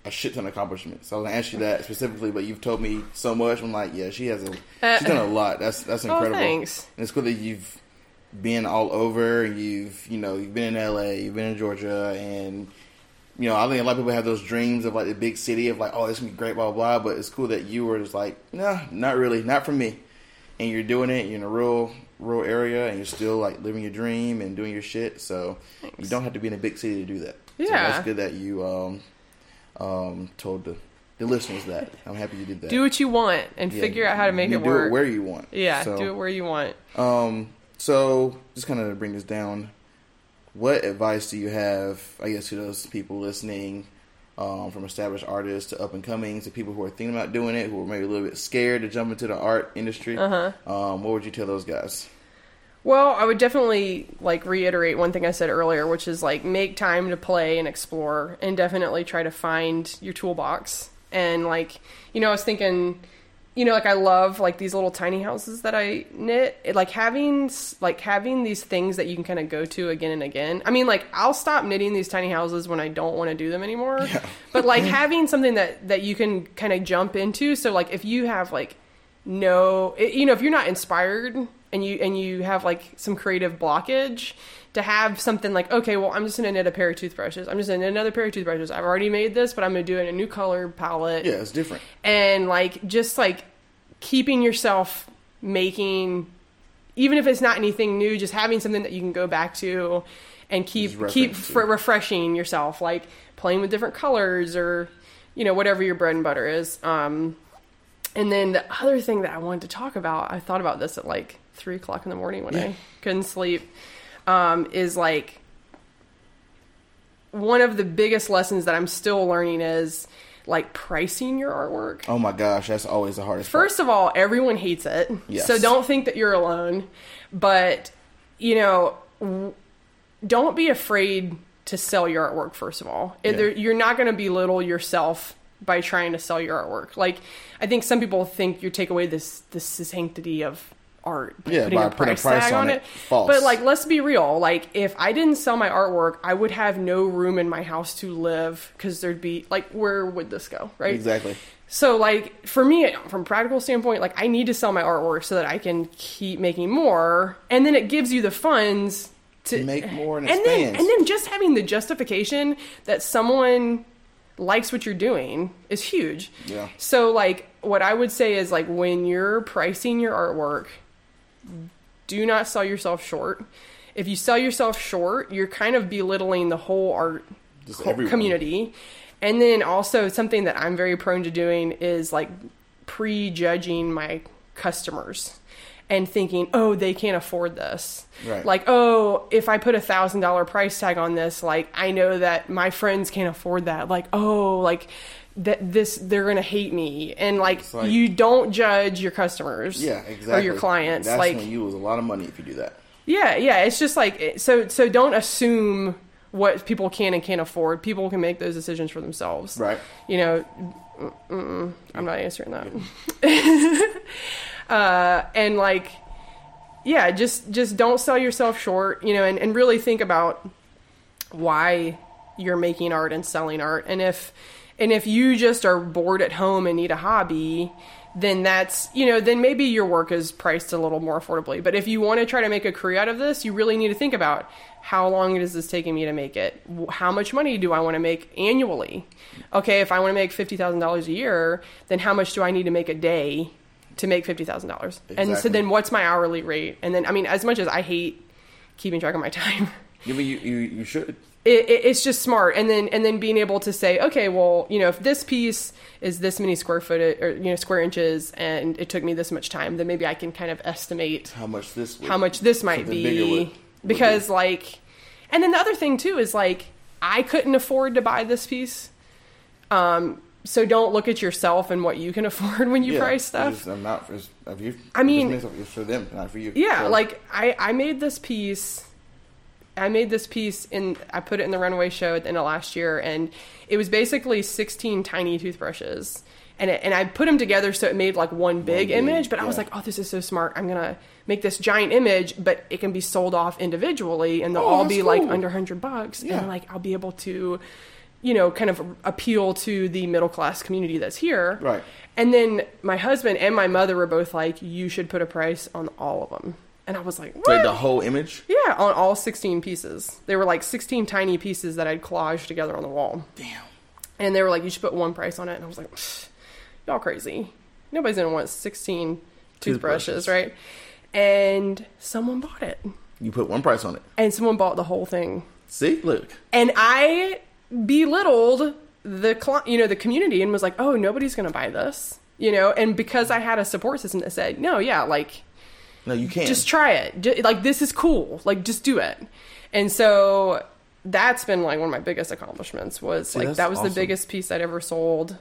A: a shit ton of accomplishments. So I was gonna ask you that specifically, but you've told me so much. I'm like, yeah, she has a
B: Uh,
A: she's done a lot. That's that's incredible.
B: oh,
A: incredible.
B: thanks.
A: And it's cool that you've been all over. You've you know you've been in L.A., you've been in Georgia, and you know I think a lot of people have those dreams of like the big city of like, oh, it's gonna be great, blah blah. blah. But it's cool that you were just like, nah, not really, not for me. And you're doing it. You're in a rural rural area, and you're still like living your dream and doing your shit. So you don't have to be in a big city to do that. So
B: Yeah.
A: that's good that you um um told the the listeners that. I'm happy you did that.
B: Do what you want and
A: Yeah,
B: figure out how to make it
A: do
B: work.
A: where you want.
B: yeah,
A: So-
B: do it where you want.
A: um, so just kind of bring this down. What advice do you have, I guess, to those people listening, um, from established artists to up and comings, to people who are thinking about doing it, who are maybe a little bit scared to jump into the art industry?
B: Uh-huh.
A: Um, what would you tell those guys?
B: Well, I would definitely like reiterate one thing I said earlier, which is like make time to play and explore, and definitely try to find your toolbox. And like, you know, I was thinking, you know, like I love like these little tiny houses that I knit. It, like having like having these things that you can kind of go to again and again. I mean, like I'll stop knitting these tiny houses when I don't want to do them anymore.
A: Yeah.
B: But like (laughs) having something that that you can kind of jump into. So like if you have like no it- you know if you're not inspired and you and you have like some creative blockage to have something like okay well i'm just gonna knit a pair of toothbrushes. I'm just gonna knit another pair of toothbrushes. I've already made this but i'm gonna do it in a new color palette.
A: Yeah, it's different.
B: and like just like keeping yourself making even if it's not anything new just having something that you can go back to and keep keep fr- refreshing yourself like playing with different colors or you know whatever your bread and butter is. Um and then the other thing that i wanted to talk about i thought about this at like three o'clock in the morning when i couldn't sleep um is like one of the biggest lessons that i'm still learning is like pricing your artwork
A: Oh my gosh, that's always the hardest. part.
B: First of all, everyone hates it.
A: Yes.
B: So don't think that you're alone. But, you know, w- don't be afraid to sell your artwork, first of all.
A: Yeah.
B: Either You're not going to belittle yourself by trying to sell your artwork. Like, I think some people think you take away this, this sanctity of art by
A: Yeah,
B: putting
A: by
B: a
A: putting a
B: price,
A: price
B: tag
A: on
B: on
A: it.
B: it.
A: False.
B: But, like, let's be real. Like, if I didn't sell my artwork, I would have no room in my house to live because there'd be, like, where would this go, right?
A: exactly.
B: So like for me from a practical standpoint, like I need to sell my artwork so that I can keep making more and then it gives you the funds to
A: To make more and
B: and then and then just having the justification that someone likes what you're doing is huge.
A: Yeah.
B: So like what I would say is like when you're pricing your artwork, do not sell yourself short. If you sell yourself short, you're kind of belittling the whole art co- community. And then also something that I'm very prone to doing is like prejudging my customers and thinking, oh, they can't afford this.
A: Right.
B: Like, oh, if I put a thousand dollar price tag on this, like I know that my friends can't afford that. Like, oh, like that this they're gonna hate me. And like,
A: like-
B: you don't judge your customers,
A: Yeah, exactly.
B: or your clients.
A: That's
B: like,
A: when you lose a lot of money if you do that.
B: yeah, yeah. It's just like so. So don't assume what people can and can't afford. People can make those decisions for themselves.
A: Right.
B: You know, I'm not answering that. (laughs) uh, and like, yeah, just just don't sell yourself short. You know, and, and really think about why you're making art and selling art, and if and if you just are bored at home and need a hobby then that's you know then maybe your work is priced a little more affordably. But if you want to try to make a career out of this you really need to think about how long is this taking me to make it? How much money do i want to make annually? Okay if i want to make $50000 a year then how much do i need to make a day to make $50000 and so then what's my hourly rate? And then i mean as much as i hate keeping track of my (laughs) time.
A: Yeah, but you, you, you should.
B: It, it, it's just smart and then and then being able to say okay well you know if this piece is this many square foot or you know square inches and it took me this much time then maybe i can kind of estimate
A: How much this? Would,
B: how much this might be
A: would- would
B: because
A: be.
B: like and then the other thing too is like i couldn't afford to buy this piece um so don't look at yourself and what you can (laughs) afford when you
A: Yeah,
B: price stuff.
A: I'm not. If you,
B: I mean-
A: for them, not for you.
B: Yeah,
A: So,
B: like I I made this piece. I made this piece in I put it in the runway show at the end of last year, and it was basically 16 tiny toothbrushes, and it, and I put them together so it made like one big
A: big,
B: image. But I was like, oh, this is so smart. I'm gonna make this giant image, but it can be sold off individually, and they'll
A: Oh,
B: all be like under 100 bucks,
A: Yeah.
B: and like I'll be able to. You know, kind of appeal to the middle class community that's here.
A: Right.
B: And then my husband and my mother were both like, you should put a price on all of them. And I was like, what?
A: Like the whole image.
B: yeah, on all 16 pieces. They were like 16 tiny pieces that I'd collaged together on the wall.
A: Damn.
B: And they were like, you should put one price on it. And I was like, y'all crazy. Nobody's going to want 16 toothbrushes,
A: Toothbrushes.
B: right? And someone bought it.
A: You put one price on it.
B: And someone bought the whole thing.
A: See, look.
B: And I belittled the cli- you know the community and was like, "Oh, nobody's going to buy this." You know, and because I had a support system that said, "No, yeah, like
A: No, you can't.
B: just try it. Ju- like this is cool. Like just do it." And so that's been like one of my biggest accomplishments was like that was
A: awesome.
B: the biggest piece I'd ever sold.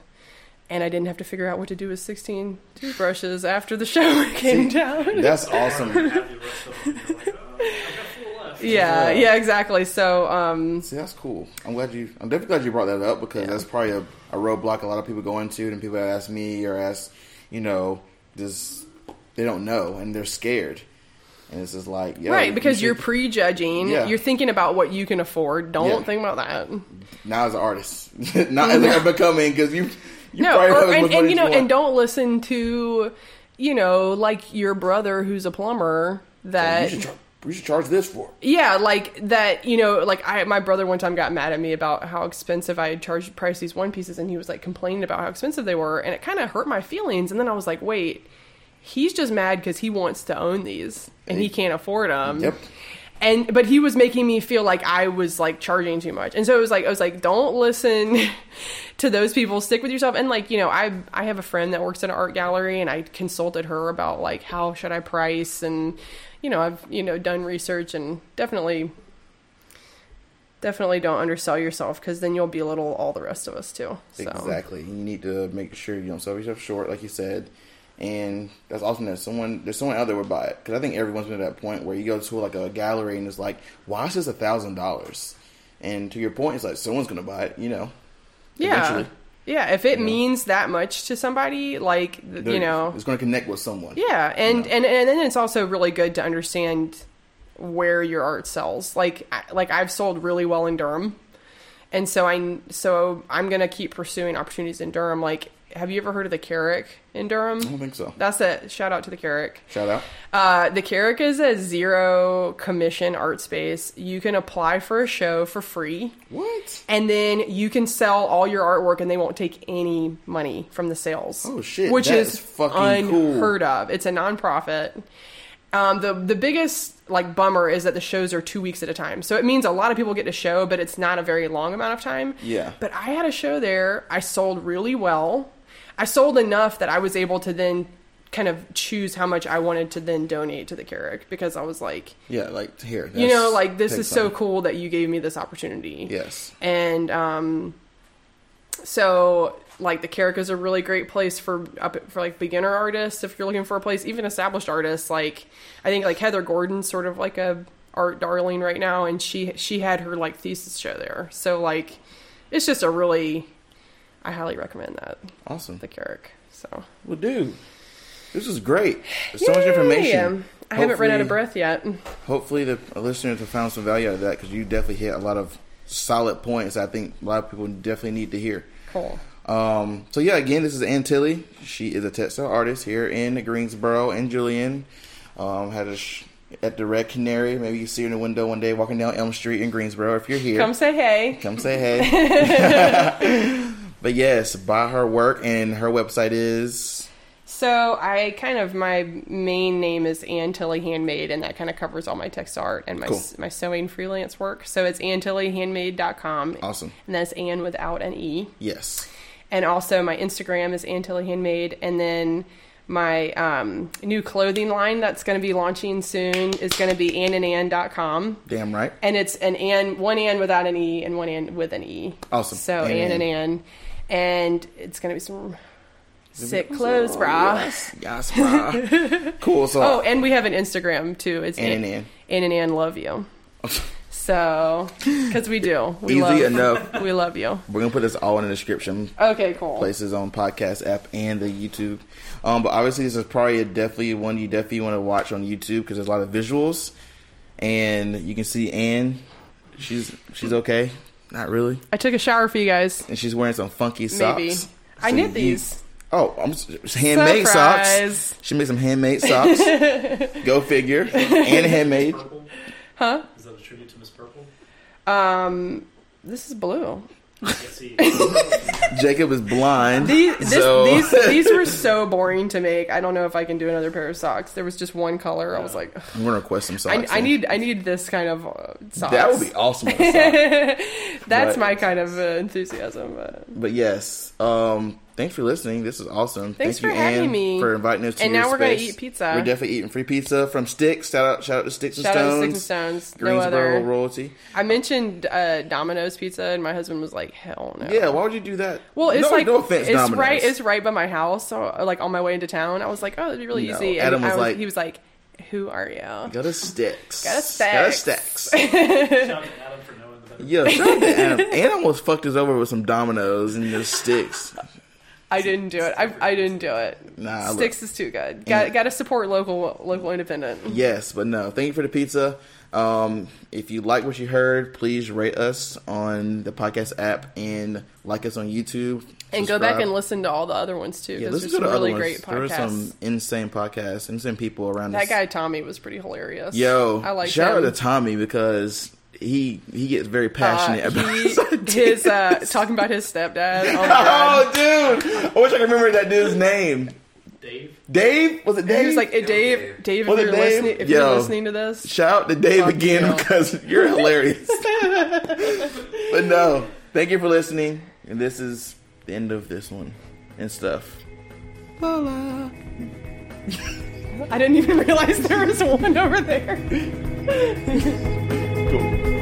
B: And I didn't have to figure out what to do with 16 toothbrushes after the show (laughs) came down.
A: That's awesome.
C: have the rest of them. You're like, I've got four left.
B: Yeah, yeah, exactly. So, um,
A: See, that's cool. I'm glad you. I'm definitely glad you brought that up because that's probably a, a roadblock a lot of people go into, and people that ask me or ask, you know, just they don't know and they're scared, and it's just like, yo,
B: right, because
A: you
B: are prejudging.
A: Yeah.
B: You're thinking about what you can afford. Don't
A: Yeah.
B: think about that.
A: now as an artist, (laughs) not as a becoming because you, you
B: no,
A: probably
B: or- and, and you know, and don't listen to, you know, like your brother who's a plumber that.
A: char- you should charge this for.
B: yeah, like that. You know, like I, my brother one time got mad at me about how expensive I had charged price these one pieces, and he was like complaining about how expensive they were, and it kind of hurt my feelings. And then I was like, wait, he's just mad because he wants to own these and he can't afford them.
A: Yep.
B: and but he was making me feel like I was like charging too much, and so it was like I was like, don't listen (laughs) to those people. Stick with yourself. And like you know, I I have a friend that works in an art gallery, and I consulted her about like how should I price, and you know I've you know done research and definitely definitely don't undersell yourself because then you'll belittle all the rest of us too. So.
A: Exactly. You need to make sure you don't sell yourself short, like you said. And that's awesome that someone there's someone out there would buy it because I think everyone's been at that point where you go to like a gallery and it's like, why is this a thousand dollars? And to your point, it's like someone's gonna buy it, you know.
B: Yeah.
A: Eventually.
B: Yeah, if it
A: know.
B: means that much to somebody, like
A: They're-
B: you know,
A: it's gonna connect with someone.
B: Yeah, and,
A: know?
B: and and then it's also really good to understand where your art sells. Like like I've sold really well in Durham, and so I so I'm gonna keep pursuing opportunities in Durham. Like, have you ever heard of the Carrack in Durham?
A: I don't think so.
B: That's a shout out to the Carrack.
A: Shout out.
B: Uh, the Carrack is a zero commission art space. You can apply for a show for free.
A: What?
B: And then you can sell all your artwork, and they won't take any money from the sales.
A: Oh, shit.
B: Which is,
A: is fucking cool.
B: unheard of. It's a nonprofit. Um, the the biggest like bummer is that the shows are two weeks at a time, so it means a lot of people get to show, but it's not a very long amount of time.
A: Yeah.
B: But I had a show there. I sold really well. I sold enough that I was able to then kind of choose how much I wanted to then donate to the Carrack because I was like,
A: Yeah, like here.
B: you know, like this is so
A: some.
B: cool that you gave me this opportunity.
A: Yes.
B: And um, so like the Carrack is a really great place for up for like beginner artists if you're looking for a place, even established artists. Like I think like Heather Gordon's sort of like a art darling right now, and she she had her like thesis show there. So like it's just a really I highly recommend that
A: Awesome.
B: the Carrack. So
A: Well, dude, this is great. There's so much information.
B: Yay! I haven't run out of breath yet.
A: hopefully the listeners have found some value out of that because you definitely hit a lot of solid points I think a lot of people definitely need to hear.
B: Cool.
A: Um, so yeah, again, this is Ann Tilly. She is a textile artist here in Greensboro and Julian. Um, had a sh- at the Red Canary. Maybe you see her in the window one day walking down Elm Street in Greensboro if you're here.
B: Come say hey.
A: Come say hey. (laughs) but yes, buy her work and her website is
B: So I kind of my main name is Ann Tilly Handmade, and that kind of covers all my text art and my
A: Cool.
B: my sewing freelance work. So it's AnnTillyHandmade.com.
A: awesome.
B: And that's Ann without an E.
A: Yes.
B: And also my Instagram is Ann Tilly Handmade, and then my um, new clothing line that's going to be launching soon is going to be annandann.com.
A: Damn right.
B: And it's an Ann, one Ann without an E and one Ann with an E.
A: Awesome.
B: So
A: Ann
B: Ann
A: and
B: and Ann. And it's gonna be some sick clothes, brah.
A: Yes, yes, brah. (laughs) cool. So,
B: Oh, and we have an Instagram too. It's
A: Ann and
B: Ann
A: Ann.
B: Ann and Ann love you. So, because we do, we
A: easy
B: love,
A: enough. (laughs)
B: we love you.
A: We're gonna put this all in the description
B: Okay, cool.
A: places on podcast app and the YouTube. Um, but obviously, this is probably a definitely one you definitely want to watch on YouTube because there's a lot of visuals, and you can see Anne. She's she's okay, not really,
B: I took a shower for you guys.
A: and she's wearing some funky socks.
B: Maybe I
A: So
B: knit
A: you-
B: these.
A: Oh, I'm s- handmade socks. She made some handmade socks. (laughs) Go figure. And handmade.
B: Huh?
C: Is that a tribute to Miss Purple?
B: Um, this is blue.
C: I can see.
A: Jacob is blind.
B: These, this,
A: so
B: these (laughs) these were so boring to make. I don't know if I can do another pair of socks. There was just one color. I was like, ugh.
A: I'm gonna request some socks.
B: I
A: then.
B: need I need this kind of uh, socks.
A: that would be awesome. with a sock. (laughs)
B: That's
A: but-
B: my kind of uh, enthusiasm. But.
A: But yes, um, thanks for listening. This is awesome.
B: Thanks
A: Thank
B: for
A: you,
B: having
A: Ann,
B: me.
A: for inviting us to
B: And
A: your
B: now we're gonna
A: space.
B: eat pizza.
A: We're definitely eating free pizza from Sticks. Shout out, shout out to Sticks and
B: Shout out to
A: Stones.
B: Sticks and Stones. No
A: Greensboro
B: other.
A: royalty.
B: I mentioned uh, Domino's Pizza, and my husband was like, "Hell no."
A: Yeah, why would you do that?
B: Well, it's
A: no,
B: like
A: no offense,
B: it's
A: Domino's.
B: right. It's right by my house. So, like on my way into town, I was like, "Oh, it'd be really
A: No,
B: easy."
A: Adam
B: I
A: was like-
B: "He was like, who are you?"
A: Go to Sticks.
B: Go to Sticks.
A: Go to
B: Sticks.
A: Sticks. (laughs)
C: Shout out to Adam for knowing the better.
A: Yo, shout out to Adam. Adam almost fucked us over with some Domino's and just sticks.
B: I didn't do it. I, I didn't do it.
A: Nah,
B: Sticks is too good. Got got to support local local independent.
A: Yes, but no. Thank you for the pizza. Um, if you like what you heard, please rate us on the podcast app and like us on YouTube.
B: And go back and listen to all the other ones too,
A: Yeah, go to
B: some really
A: other
B: great
A: ones. There were some insane podcasts, insane people around
B: That
A: us.
B: guy Tommy was pretty hilarious.
A: Yo,
B: I like
A: shout
B: him.
A: out to Tommy because he he gets very passionate
B: Uh,
A: about
B: he, his uh, talking about his stepdad. Oh.
A: Oh, dude! I wish I could remember that dude's name.
C: Dave?
A: Dave was it Dave?
B: He was like, hey, Dave, Dave, if
A: Was it
B: you're
A: Dave?
B: listening, if
A: Yo.
B: you're listening to this,
A: Shout out to Dave again
B: you.
A: because you're (laughs) hilarious. (laughs) but no, thank you for listening, and this is the end of this one and stuff. La la.
B: I didn't even realize there was one over there. (laughs)
A: Cool.